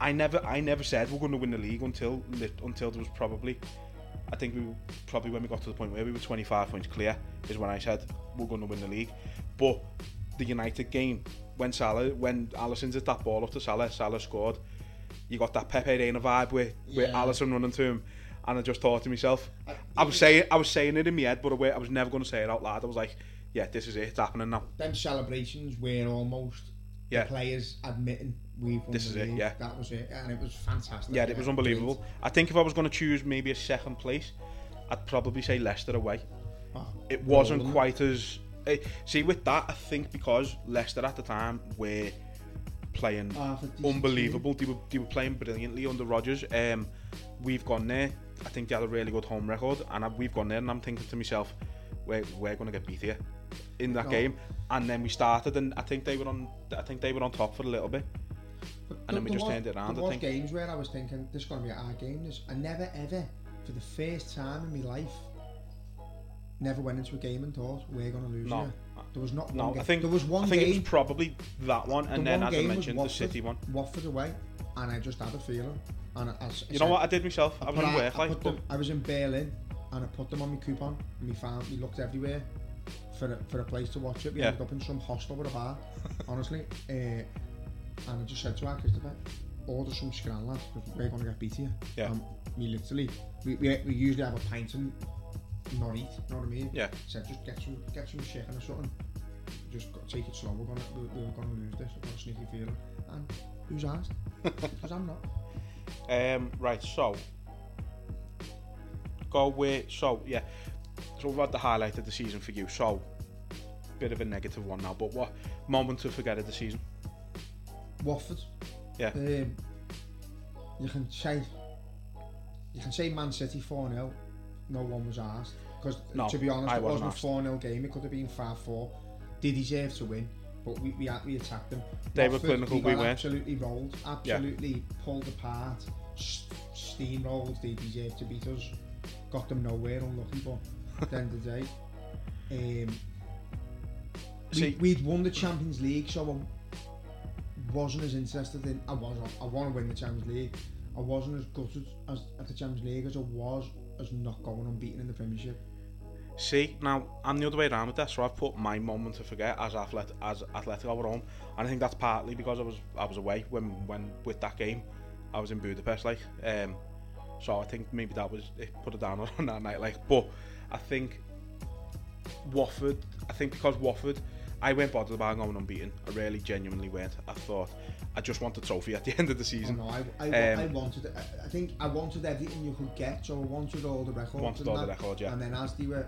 Speaker 3: I never, I never said we're going to win the league until until there was probably, I think we were, probably when we got to the point where we were 25 points clear is when I said we're going to win the league. But the United game, when Salah, when Alisson's at that ball up to Salah, Salah scored. You got that Pepe Reina vibe with with
Speaker 4: Yeah.
Speaker 3: Allison running to him, and I just thought to myself,
Speaker 4: I-
Speaker 3: I was saying, I was saying it in my head, but I was never going to say it out loud. I was like, yeah, this is it, it's happening now.
Speaker 4: Them celebrations were almost
Speaker 3: Yeah.
Speaker 4: players admitting we've won
Speaker 3: This is it, yeah.
Speaker 4: That was it, and it was fantastic.
Speaker 3: Yeah, it was unbelievable. I think if I was going to choose maybe a second place, I'd probably say Leicester away.
Speaker 4: Oh,
Speaker 3: It wasn't
Speaker 4: rolling.
Speaker 3: quite as. eh, see, with that, I think because Leicester at the time were playing
Speaker 4: decent
Speaker 3: unbelievable. They were, they were playing brilliantly under Rodgers. Um, we've gone there. I think they had a really good home record, and I, we've gone there, and I'm thinking to myself, we're, we're going to get beat here in that
Speaker 4: No.
Speaker 3: game. And then we started, and I think they were on. I think they were on top for a little bit.
Speaker 4: But
Speaker 3: and then we just
Speaker 4: was-
Speaker 3: turned it around,
Speaker 4: There
Speaker 3: I
Speaker 4: was
Speaker 3: think.
Speaker 4: games where I was thinking this is going to be our game. This I never ever, for the first time in my life, never went into a game and thought we're going to lose.
Speaker 3: No.
Speaker 4: here." there was not
Speaker 3: No,
Speaker 4: one game.
Speaker 3: I think
Speaker 4: there was one
Speaker 3: I think
Speaker 4: game.
Speaker 3: it was probably that one, and
Speaker 4: the
Speaker 3: then as I mentioned, the City one.
Speaker 4: Watford away, and I just had a feeling. And I, I I
Speaker 3: You know what? I did myself. I was in
Speaker 4: I,
Speaker 3: work,
Speaker 4: I,
Speaker 3: like,
Speaker 4: them, I was in Berlin and I put them on my coupon and we found we looked everywhere for a, for a place to watch it. We
Speaker 3: Yeah.
Speaker 4: ended up in some hostel with a bar, honestly. Uh, and I just said to her, Christopher, order some scran lads because we're going to get beat here.
Speaker 3: Yeah.
Speaker 4: And we literally, we, we, we usually have a pint and not eat, you know what I mean?
Speaker 3: Yeah.
Speaker 4: Said just get some get some chicken or something. Just go, take it slow. We're gonna we, we were gonna lose this. I've got a sneaky feeling. And who's asked? Because I'm not.
Speaker 3: Um, right, so go with so yeah. So we've had the highlight of the season for you. So bit of a negative one now, but what moment to forget of the season?
Speaker 4: Watford.
Speaker 3: Yeah.
Speaker 4: Um, you can say you can say Man City 4 0. No one was asked. Because
Speaker 3: No,
Speaker 4: to be honest,
Speaker 3: I
Speaker 4: it
Speaker 3: wasn't
Speaker 4: wasn't a 4 0 game. It could have been 5 4. They deserve to win, but we, we, we attacked them.
Speaker 3: They were clinical,
Speaker 4: we,
Speaker 3: we weren't.
Speaker 4: absolutely rolled, absolutely pulled apart, steamrolled. They deserved to beat us. Got them nowhere, unlucky, but at the end of the day. Um,
Speaker 3: See-
Speaker 4: we, we'd won the Champions League, so I wasn't as interested in. I was. I want to win the Champions League. I wasn't as gutted as at the Champions League as I was as not going unbeaten in the Premiership.
Speaker 3: See, now I'm the other way around with that, so I've put my moment to forget as athlet as Atletico at home, and I think that's partly because I was I was away when when with that game, I was in Budapest, like, um, so I think maybe that was it put it down on that night, like, but I think Watford, I think because Watford, I went bothered about going unbeaten. I really genuinely went. I thought I just want a trophy at the end of the
Speaker 4: Oh,
Speaker 3: season.
Speaker 4: no, I, I,
Speaker 3: Um,
Speaker 4: I wanted. I, I think I wanted everything you could get. So I wanted all the records.
Speaker 3: Wanted all the records, yeah.
Speaker 4: And then as they were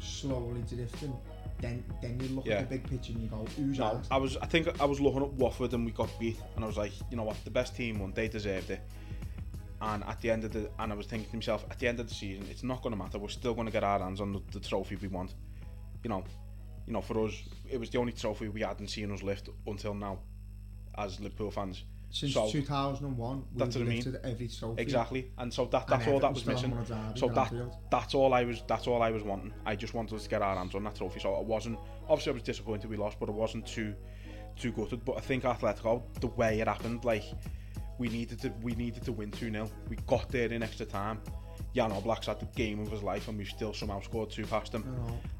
Speaker 4: slowly drifting, then then you look
Speaker 3: Yeah.
Speaker 4: at the big picture and you go, who's
Speaker 3: No,
Speaker 4: asked?
Speaker 3: I was. I think I was looking at Watford and we got beat, and I was like, you know what, the best team won. They deserved it. And at the end of the, and I was thinking to myself, at the end of the season, it's not going to matter. We're still going to get our hands on the, the trophy we want. You know, you know, for us, it was the only trophy we hadn't seen us lift until now, as Liverpool fans.
Speaker 4: Since
Speaker 3: So-
Speaker 4: 2001, we've
Speaker 3: That's what I mean.
Speaker 4: every trophy.
Speaker 3: Exactly, and so that that's all that was missing.
Speaker 4: haven't won a derby
Speaker 3: So that that's all I was that's all I was wanting. I just wanted to get our hands on that trophy. So I wasn't obviously I was disappointed we lost, but I wasn't too too gutted. But I think Atletico, the way it happened, like we needed to we needed to win two 0 We got there in extra time. Jan Oblak's had the game of his life, and we still somehow scored two past him.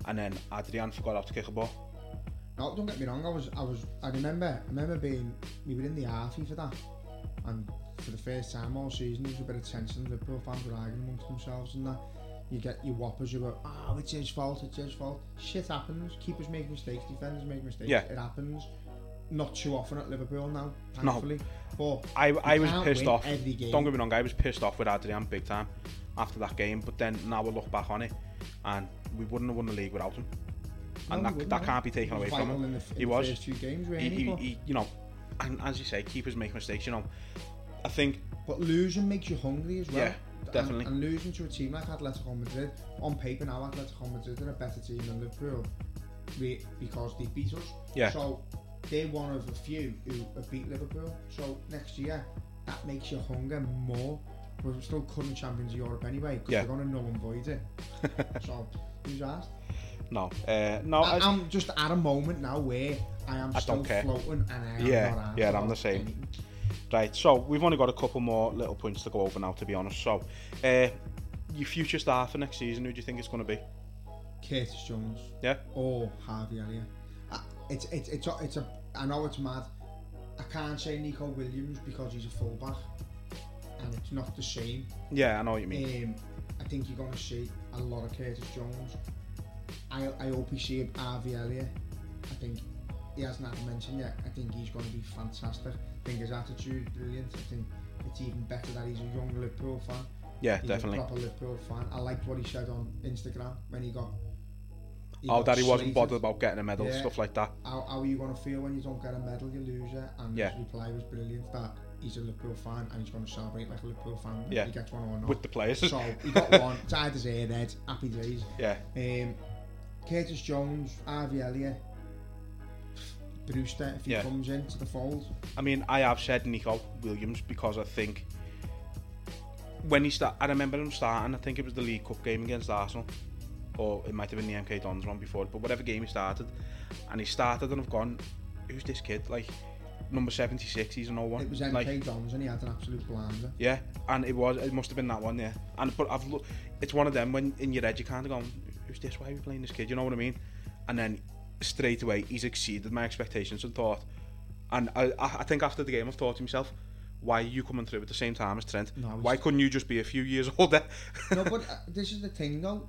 Speaker 3: And then Adrian forgot how to kick a ball.
Speaker 4: No, don't get me wrong. I was, I was, I remember, I remember being, we were in the Arfie for that, and for the first time all season, there was a bit of tension. Liverpool fans were arguing amongst themselves and that. You get your whoppers, you go, oh, it's his fault, it's his fault. Shit happens. Keepers make mistakes, defenders make mistakes.
Speaker 3: Yeah.
Speaker 4: It happens. Not too often at Liverpool now,
Speaker 3: No.
Speaker 4: thankfully. But
Speaker 3: I, I was pissed off. Don't get me wrong, I was pissed off with Adrian big time after that game. But then now we look back on it, and we wouldn't have won the league without him.
Speaker 4: No,
Speaker 3: And that, that can't be taken away from him.
Speaker 4: In the, f- in
Speaker 3: he was.
Speaker 4: first two games.
Speaker 3: He, he,
Speaker 4: but,
Speaker 3: he, you know, and as you say, keepers make mistakes. You know, I think
Speaker 4: but losing makes you hungry as well.
Speaker 3: Yeah, definitely.
Speaker 4: And, and losing to a team like Atletico Madrid, on paper now, Atletico Madrid are a better team than Liverpool because they beat us.
Speaker 3: Yeah.
Speaker 4: So they're one of a few who have beat Liverpool. So next year, that makes you hunger more. We're still current champions of Europe anyway because
Speaker 3: Yeah.
Speaker 4: they're going to null and void it. so who's asked?
Speaker 3: No, uh, no.
Speaker 4: I, I'm just at a moment now where I am
Speaker 3: I
Speaker 4: still floating and I am
Speaker 3: Yeah, yeah, I'm the same.
Speaker 4: anything.
Speaker 3: right, so we've only got a couple more little points to go over now, to be honest. So, uh, your future star for next season, who do you think it's going to be?
Speaker 4: Curtis Jones.
Speaker 3: Yeah,
Speaker 4: or Harvey Elliott. Uh, It's it's it's a, it's a I know it's mad. I can't say Nico Williams because he's a fullback, and it's not the same.
Speaker 3: yeah, I know what you mean.
Speaker 4: Um, I think you're going to see a lot of Curtis Jones. I I hope you see Harvey Elliott. I think he hasn't had a mention yet. I think he's going to be fantastic. I think his attitude brilliant. I think it's even better that he's a young Liverpool fan.
Speaker 3: yeah,
Speaker 4: He's
Speaker 3: definitely.
Speaker 4: a proper Liverpool fan. I liked what he said on Instagram when he got. he
Speaker 3: Oh,
Speaker 4: got
Speaker 3: that he wasn't bothered about getting a medal,
Speaker 4: Yeah.
Speaker 3: stuff like that.
Speaker 4: how, how are you going to feel when you don't get a medal, you lose it? And
Speaker 3: Yeah.
Speaker 4: his reply was brilliant that he's a Liverpool fan and he's going to celebrate like a Liverpool fan
Speaker 3: Yeah.
Speaker 4: he gets one or not.
Speaker 3: With the players.
Speaker 4: so he got one, tied his red, happy days.
Speaker 3: yeah,
Speaker 4: Um, Curtis Jones, Harvey Elliott, Brewster, if he
Speaker 3: Yeah.
Speaker 4: comes into the fold.
Speaker 3: I mean, I have said Nico Williams because I think when he start, I remember him starting. I think it was the League Cup game against Arsenal, or it might have been the MK Dons one before. But whatever game he started, and he started, and I've gone, who's this kid? Like number seventy six. He's an old one.
Speaker 4: It was MK
Speaker 3: like,
Speaker 4: Dons and he had an absolute blinder.
Speaker 3: yeah, and it was. It must have been that one. Yeah, and but I've looked. It's one of them when in your head you kind of go, who's this? Why are we playing this kid? You know what I mean? And then straight away he's exceeded my expectations and thought. And I, I think after the game I've thought to myself, why are you coming through at the same time as Trent?
Speaker 4: No,
Speaker 3: why couldn't you just be a few years older?
Speaker 4: no, but uh, this is the thing though.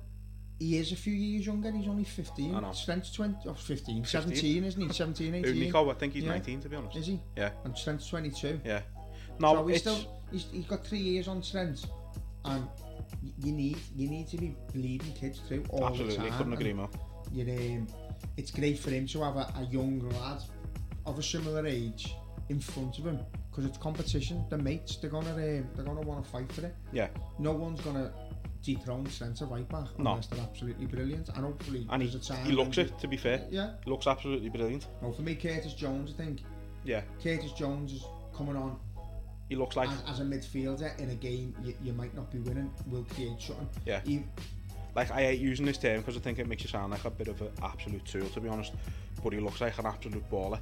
Speaker 4: He is a few years younger. He's only 15.
Speaker 3: I know.
Speaker 4: Trent's 20, or 15,
Speaker 3: 15.
Speaker 4: 17, isn't he? 17, 18.
Speaker 3: Who, Nico, I think he's
Speaker 4: Yeah.
Speaker 3: 19 to be honest.
Speaker 4: Is he?
Speaker 3: Yeah,
Speaker 4: And Trent's 22.
Speaker 3: yeah. No,
Speaker 4: so he's
Speaker 3: it's
Speaker 4: still he's, he's got three years on Trent, and you need you need to be bleeding kids through all
Speaker 3: absolutely
Speaker 4: the time.
Speaker 3: couldn't agree more.
Speaker 4: You're, um, it's great for him to have a, a young lad of a similar age in front of him because it's competition. The mates they're gonna um, they're gonna want to fight for it.
Speaker 3: Yeah,
Speaker 4: No one's gonna dethrone at right back
Speaker 3: No.
Speaker 4: unless they're absolutely brilliant. And hopefully
Speaker 3: and he, he looks it. To be fair,
Speaker 4: Yeah.
Speaker 3: looks absolutely brilliant.
Speaker 4: No, for me, Curtis Jones, I think
Speaker 3: Yeah,
Speaker 4: Curtis Jones is coming on
Speaker 3: he looks like
Speaker 4: as, as a midfielder in a game you, you might not be winning will create something.
Speaker 3: Yeah.
Speaker 4: He,
Speaker 3: like I hate using this term because I think it makes you sound like a bit of an absolute tool to be honest. But he looks like an absolute baller.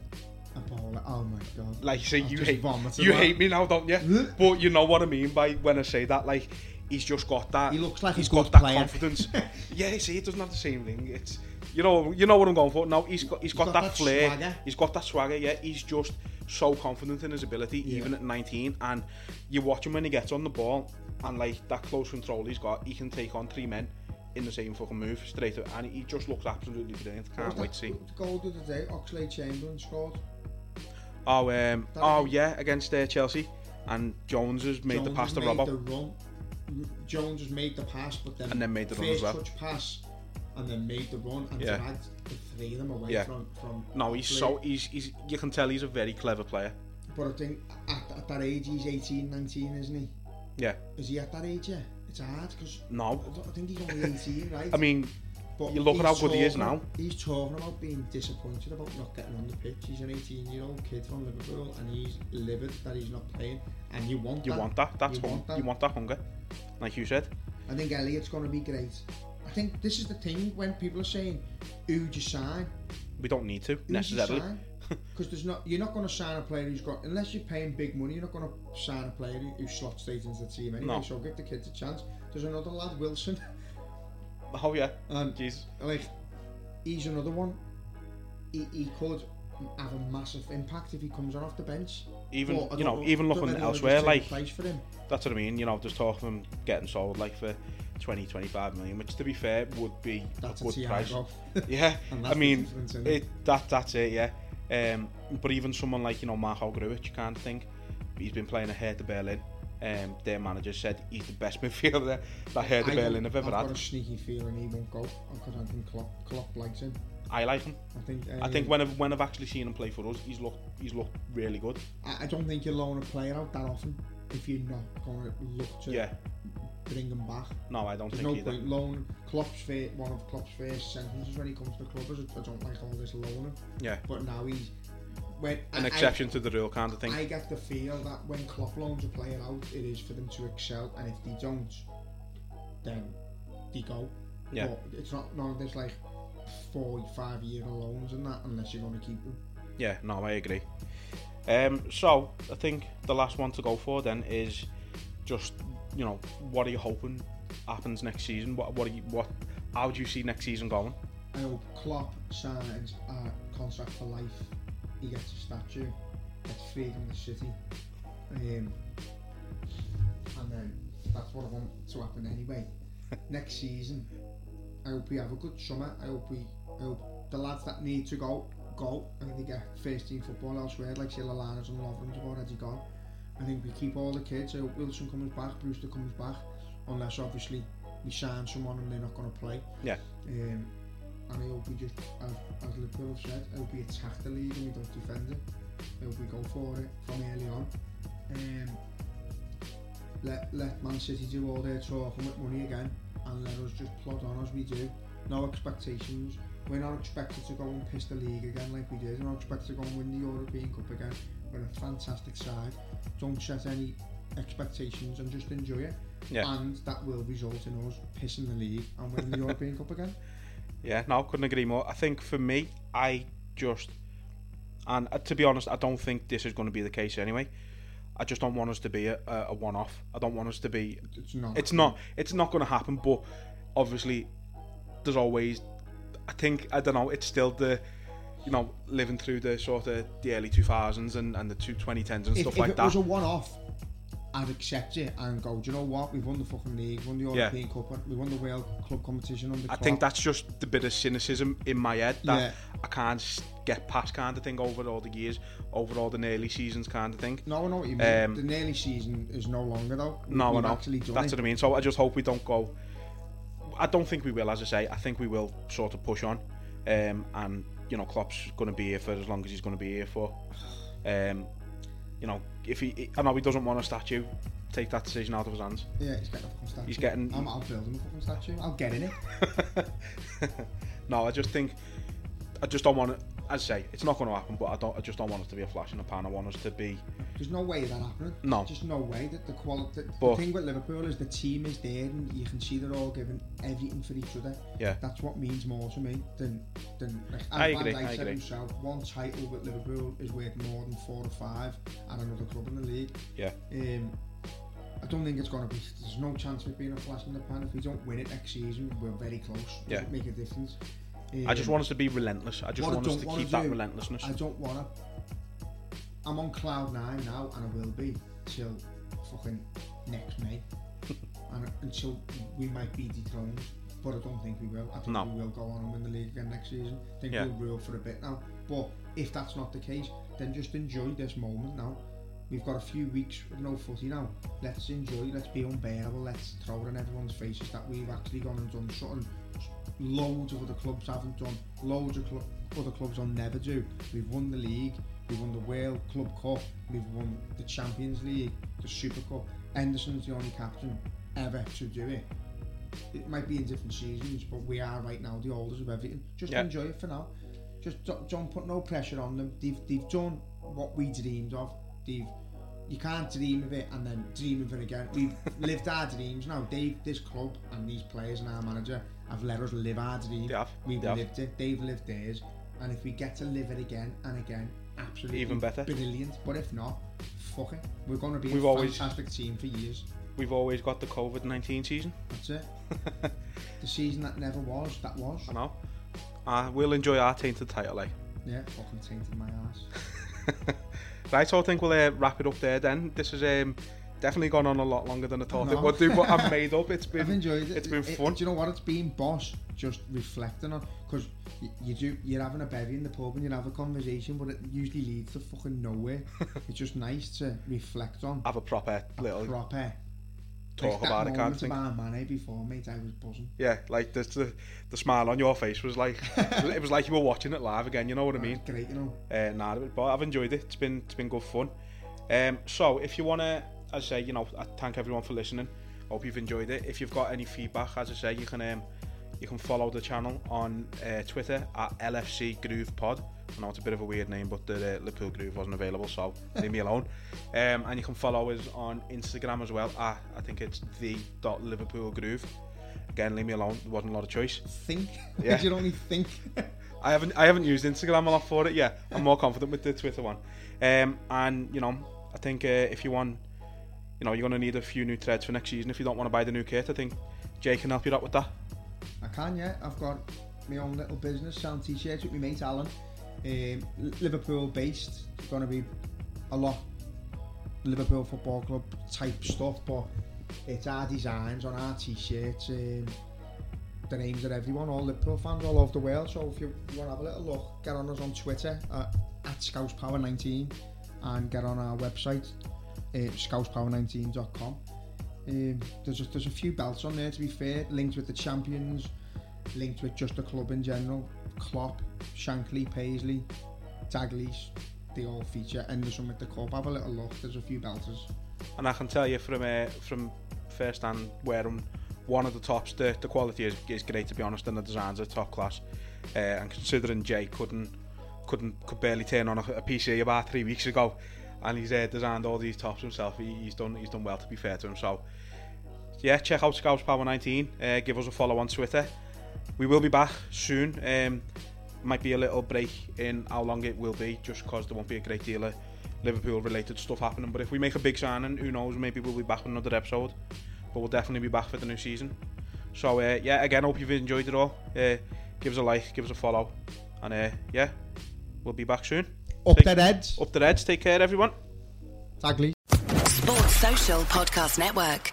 Speaker 4: a baller. Oh my god.
Speaker 3: Like you say,
Speaker 4: I've
Speaker 3: you hate you
Speaker 4: that.
Speaker 3: hate me now, don't you? but you know what I mean by when I say that. Like he's just got that.
Speaker 4: He looks like
Speaker 3: he's got that
Speaker 4: player.
Speaker 3: confidence. yeah, see, it doesn't have the same thing. It's you know you know what I'm going for. No, he's got he's got,
Speaker 4: got
Speaker 3: that,
Speaker 4: that
Speaker 3: flair.
Speaker 4: swagger.
Speaker 3: He's got that swagger. Yeah, he's just so confident in his ability,
Speaker 4: Yeah.
Speaker 3: even at 19. And you watch him when he gets on the ball, and like that close control he's got, he can take on three men in the same fucking move straight up, and he just looks absolutely brilliant. Can't wait to see.
Speaker 4: Goal the other day, Oxlade Chamberlain scored.
Speaker 3: Oh, um,
Speaker 4: That
Speaker 3: oh yeah, against uh, Chelsea, and Jones has made
Speaker 4: Jones
Speaker 3: the pass to Robbo.
Speaker 4: the Jones has made the pass, but then
Speaker 3: And then made the run as well.
Speaker 4: touch pass, and then made the run and
Speaker 3: Yeah.
Speaker 4: dragged the three of them away
Speaker 3: Yeah.
Speaker 4: from from.
Speaker 3: No, he's
Speaker 4: Oxlade.
Speaker 3: so he's he's you can tell he's a very clever player.
Speaker 4: But I think at, at that age he's 18, 19, isn't he?
Speaker 3: Yeah.
Speaker 4: Is he at that age Yeah. It's hard because
Speaker 3: No,
Speaker 4: I, I think he's only 18, right?
Speaker 3: I mean,
Speaker 4: But
Speaker 3: you look at
Speaker 4: he's
Speaker 3: how good he is now.
Speaker 4: He's talking about being disappointed about not getting on the pitch. He's an 18-year-old kid from Liverpool, and he's livid that he's not playing. And you want
Speaker 3: You
Speaker 4: that.
Speaker 3: want that. That's
Speaker 4: you
Speaker 3: hung-
Speaker 4: want that.
Speaker 3: you want that hunger, like you said.
Speaker 4: I think Elliot's going to be great. I think this is the thing when people are saying, "Who'd you sign?"
Speaker 3: We don't need to
Speaker 4: Who'd
Speaker 3: necessarily.
Speaker 4: you sign? Because there's not, you're not going to sign a player who's got, unless you're paying big money, you're not going to sign a player who, who slots straight into the team anyway.
Speaker 3: No.
Speaker 4: So give the kids a chance. There's another lad, Wilson,
Speaker 3: Oh yeah.
Speaker 4: and
Speaker 3: Jesus.
Speaker 4: like he's another one. He, he could have a massive impact if he comes on off the bench.
Speaker 3: Even
Speaker 4: But
Speaker 3: you
Speaker 4: don't
Speaker 3: know, even looking elsewhere,
Speaker 4: they'll just take
Speaker 3: like
Speaker 4: place for him.
Speaker 3: that's what I mean. You know, just talking him getting sold like for 20, 25 million, which to be fair would be
Speaker 4: That's
Speaker 3: a
Speaker 4: a
Speaker 3: good price.
Speaker 4: Thiago.
Speaker 3: Yeah, I mean, it, that that's it. Yeah, um, but even someone like you know Marko Grujic, you can't think he's been playing at Hertha Berlin. Um, their manager said he's the best midfielder that Hertha
Speaker 4: I
Speaker 3: Berlin have ever
Speaker 4: I've
Speaker 3: had.
Speaker 4: got a sneaky feeling he won't go because I think Klopp, Klopp likes him.
Speaker 3: I like him.
Speaker 4: I think.
Speaker 3: I think
Speaker 4: um,
Speaker 3: when I've, when I've actually seen him play for us, he's looked he's looked really good.
Speaker 4: I, I don't think you loan a player out that often if you're not going to look to
Speaker 3: Yeah,
Speaker 4: bring him back.
Speaker 3: no, I don't
Speaker 4: There's
Speaker 3: think
Speaker 4: no
Speaker 3: either.
Speaker 4: point loan. Klopp's fir- one of Klopp's first sentences when he comes to the club is I don't like all this loaning.
Speaker 3: Yeah,
Speaker 4: But now he's when
Speaker 3: an
Speaker 4: I-
Speaker 3: exception to the rule kind of thing.
Speaker 4: I, I get the feel that when Klopp loans a player out, it is for them to excel, and if they don't, then they go.
Speaker 3: Yeah.
Speaker 4: But it's not none of this like four, five year loans and that unless you're going to keep them.
Speaker 3: Yeah, no, I agree. Um, so I think the last one to go for then is just you know what are you hoping happens next season? What what are you what? How do you see next season going?
Speaker 4: I hope Klopp signs a contract for life. He gets a statue. Gets freed in the city. Um, and then that's what I want to happen anyway. Next season, I hope we have a good summer. I hope we, I hope the lads that need to go go. I think they get first team football elsewhere, like say Lallana's and Lovren's have already gone. I think we keep all the kids. So Wilson comes back, Brewster comes back, unless obviously we sign someone and they're not going to play.
Speaker 3: Yeah.
Speaker 4: Um, and I hope we just, as, as Liverpool have said, I hope we attack the league and we don't defend it. I hope we go for it from early on. Um, let, let Man City do all their talking with money again and let us just plod on as we do. No expectations. We're not expected to go and piss the league again like we did. We're not expected to go and win the European Cup again. We're a fantastic side. Don't set any expectations and just enjoy it.
Speaker 3: Yeah.
Speaker 4: And that will result in us pissing the league and winning the European Cup again.
Speaker 3: yeah. No, couldn't agree more. I think for me, I just and uh, to be honest, I don't think this is going to be the case anyway. I just don't want us to be a, a, a one-off. I don't want us to be
Speaker 4: It's not.
Speaker 3: it's not it's not going to happen but obviously there's always i think i don't know it's still the you know living through the sort of the early 2000s and, and the two 2010s and
Speaker 4: if,
Speaker 3: stuff
Speaker 4: if
Speaker 3: like
Speaker 4: it
Speaker 3: that
Speaker 4: was a one-off, I'd accept it and go. Do you know what? We've won the fucking league, won the
Speaker 3: Yeah.
Speaker 4: European Cup, we won the World Club competition under.
Speaker 3: i
Speaker 4: Klopp.
Speaker 3: think that's just the bit of cynicism in my head that
Speaker 4: Yeah.
Speaker 3: i can't get past kind of thing over all the years over all the nearly seasons kind of thing
Speaker 4: No, I know what you mean.
Speaker 3: Um,
Speaker 4: the nearly season is no longer though.
Speaker 3: no
Speaker 4: We've
Speaker 3: I know
Speaker 4: actually done
Speaker 3: that's
Speaker 4: it.
Speaker 3: what i mean so i just hope we don't go i don't think we will as i say i think we will sort of push on um, and you know Klopp's going to be here for as long as he's going to be here for um, you know if he I know he doesn't want a statue take that decision out of his hands
Speaker 4: Yeah, he's getting a fucking statue.
Speaker 3: He's getting-
Speaker 4: I'm, I'll build him a fucking statue. I'll get in it.
Speaker 3: no I just think I just don't want it as I say it's not going to happen but I don't I just don't want us to be a flash in the pan I want us to be
Speaker 4: There's no way that happening.
Speaker 3: No.
Speaker 4: Just no way that the quality. The,
Speaker 3: But-
Speaker 4: the thing with Liverpool is the team is there and you can see they're all giving everything for each other.
Speaker 3: Yeah.
Speaker 4: That's what means more to me than than. Like,
Speaker 3: I agree,
Speaker 4: Dijk
Speaker 3: I
Speaker 4: said
Speaker 3: agree.
Speaker 4: himself, one title with Liverpool is worth more than four or five at another club in the league.
Speaker 3: yeah
Speaker 4: Um, I don't think it's going to be. There's no chance of it being a flash in the pan. If we don't win it next season, we're very close.
Speaker 3: Yeah.
Speaker 4: Make a difference.
Speaker 3: I just
Speaker 4: Um,
Speaker 3: want us to be relentless I just
Speaker 4: what I
Speaker 3: want us to keep that
Speaker 4: do-
Speaker 3: relentlessness
Speaker 4: I don't want to. I'm on cloud nine now, and I will be till fucking next May, and until we might be dethroned. But I don't think we will. I think
Speaker 3: No.
Speaker 4: we will go on and win the league again next season. I think
Speaker 3: Yeah.
Speaker 4: we'll rule for a bit now. But if that's not the case, then just enjoy this moment now. We've got a few weeks with no footy now. Let's enjoy. Let's be unbearable. Let's throw it in everyone's faces that we've actually gone and done something loads of other clubs haven't done. Loads of cl- other clubs will never do. We've won the league. We've won the World Club Cup. We've won the Champions League, the Super Cup. Henderson's the only captain ever to do it. it might be in different seasons, but we are right now the oldest of everything. Just
Speaker 3: Yeah.
Speaker 4: enjoy it for now. Just don't, don't put no pressure on them. They've they've done what we dreamed of. They've you can't dream of it and then dream of it again. We've lived our dreams now. Dave, this club and these players and our manager have let us live our dream.
Speaker 3: They have,
Speaker 4: We've
Speaker 3: they have.
Speaker 4: lived it. They've lived theirs. And if we get to live it again and again, absolutely
Speaker 3: Even better.
Speaker 4: brilliant. But if not, fuck it. We're going to be
Speaker 3: We've
Speaker 4: a
Speaker 3: always-
Speaker 4: fantastic team for years.
Speaker 3: We've always got the COVID 19 season.
Speaker 4: That's it. the season that never was, that was.
Speaker 3: I know. Uh, we'll enjoy our tainted title, like.
Speaker 4: Yeah, fucking tainted my ass.
Speaker 3: right, so I think we'll uh, wrap it up there then. This is um, definitely gone on a lot longer than I thought it would do, but I've made up. It's been,
Speaker 4: I've enjoyed it.
Speaker 3: It's been
Speaker 4: It-
Speaker 3: fun.
Speaker 4: do you know what? It's been boss just reflecting on because you do. You're having a bevy in the pub and you have a conversation, but it usually leads to fucking nowhere. it's just nice to reflect on.
Speaker 3: Have a proper little
Speaker 4: proper
Speaker 3: talk
Speaker 4: like
Speaker 3: about it, can't think.
Speaker 4: about Mane before, mate. I was buzzing.
Speaker 3: Yeah, like the, the the smile on your face was like it was like you were watching it live again. You know what I mean?
Speaker 4: Great, you know.
Speaker 3: Uh, nah, but I've enjoyed it. It's been it's been good fun. Um, so if you wanna, as I say, you know, I thank everyone for listening. Hope you've enjoyed it. If you've got any feedback, as I say, you can um, you can follow the channel on uh, Twitter at LFC Groove Pod. I know it's a bit of a weird name, but the uh, Liverpool Groove wasn't available, so leave me alone. Um, and you can follow us on Instagram as well. At, I think it's the dot Liverpool Groove. Again, leave me alone. There wasn't a lot of choice.
Speaker 4: Think.
Speaker 3: Yeah.
Speaker 4: you only think.
Speaker 3: I haven't I haven't used Instagram a lot for it Yeah, I'm more confident with the Twitter one. Um, and you know, I think uh, if you want, you know, you're gonna need a few new threads for next season. If you don't want to buy the new kit, I think Jay can help you out with that.
Speaker 4: I can, yeah. I've got my own little business, selling t-shirts with my mate Alan. Um, Liverpool based. It's going to be a lot Liverpool Football Club type stuff, but it's our designs on our t-shirts. Um, the names of everyone, all Liverpool fans all over the world. So if you, you want to have a little look, get on us on Twitter at, at ScousePower19 and get on our website, uh, ScousePower19.com. Um, there's a, there's a few belts on there to be fair, linked with the champions, linked with just the club in general. Klopp, Shankly, Paisley, Dalglish, they all feature, and there's some with the cup. Have a little look. There's a few belters.
Speaker 3: And I can tell you from uh, from first hand wearing one of the tops, the, the quality is, is great to be honest, and the designs are top class. Uh, and considering Jay couldn't couldn't could barely turn on a, a PC about three weeks ago, and he's uh, designed all these tops himself. He, he's done he's done well to be fair to him. So yeah, check out ScousePower19. Uh, give us a follow on Twitter. We will be back soon. Um, might be a little break in how long it will be, just because there won't be a great deal of Liverpool related stuff happening. But if we make a big signing, who knows? Maybe we'll be back with another episode. But we'll definitely be back for the new season. So uh, yeah, again, hope you've enjoyed it all. Uh, give us a like, give us a follow, and uh, yeah, we'll be back soon.
Speaker 4: Up
Speaker 3: Take-
Speaker 4: their heads.
Speaker 3: Up the Reds. Take care, everyone.
Speaker 4: Daglish.
Speaker 2: Sports Social Podcast Network.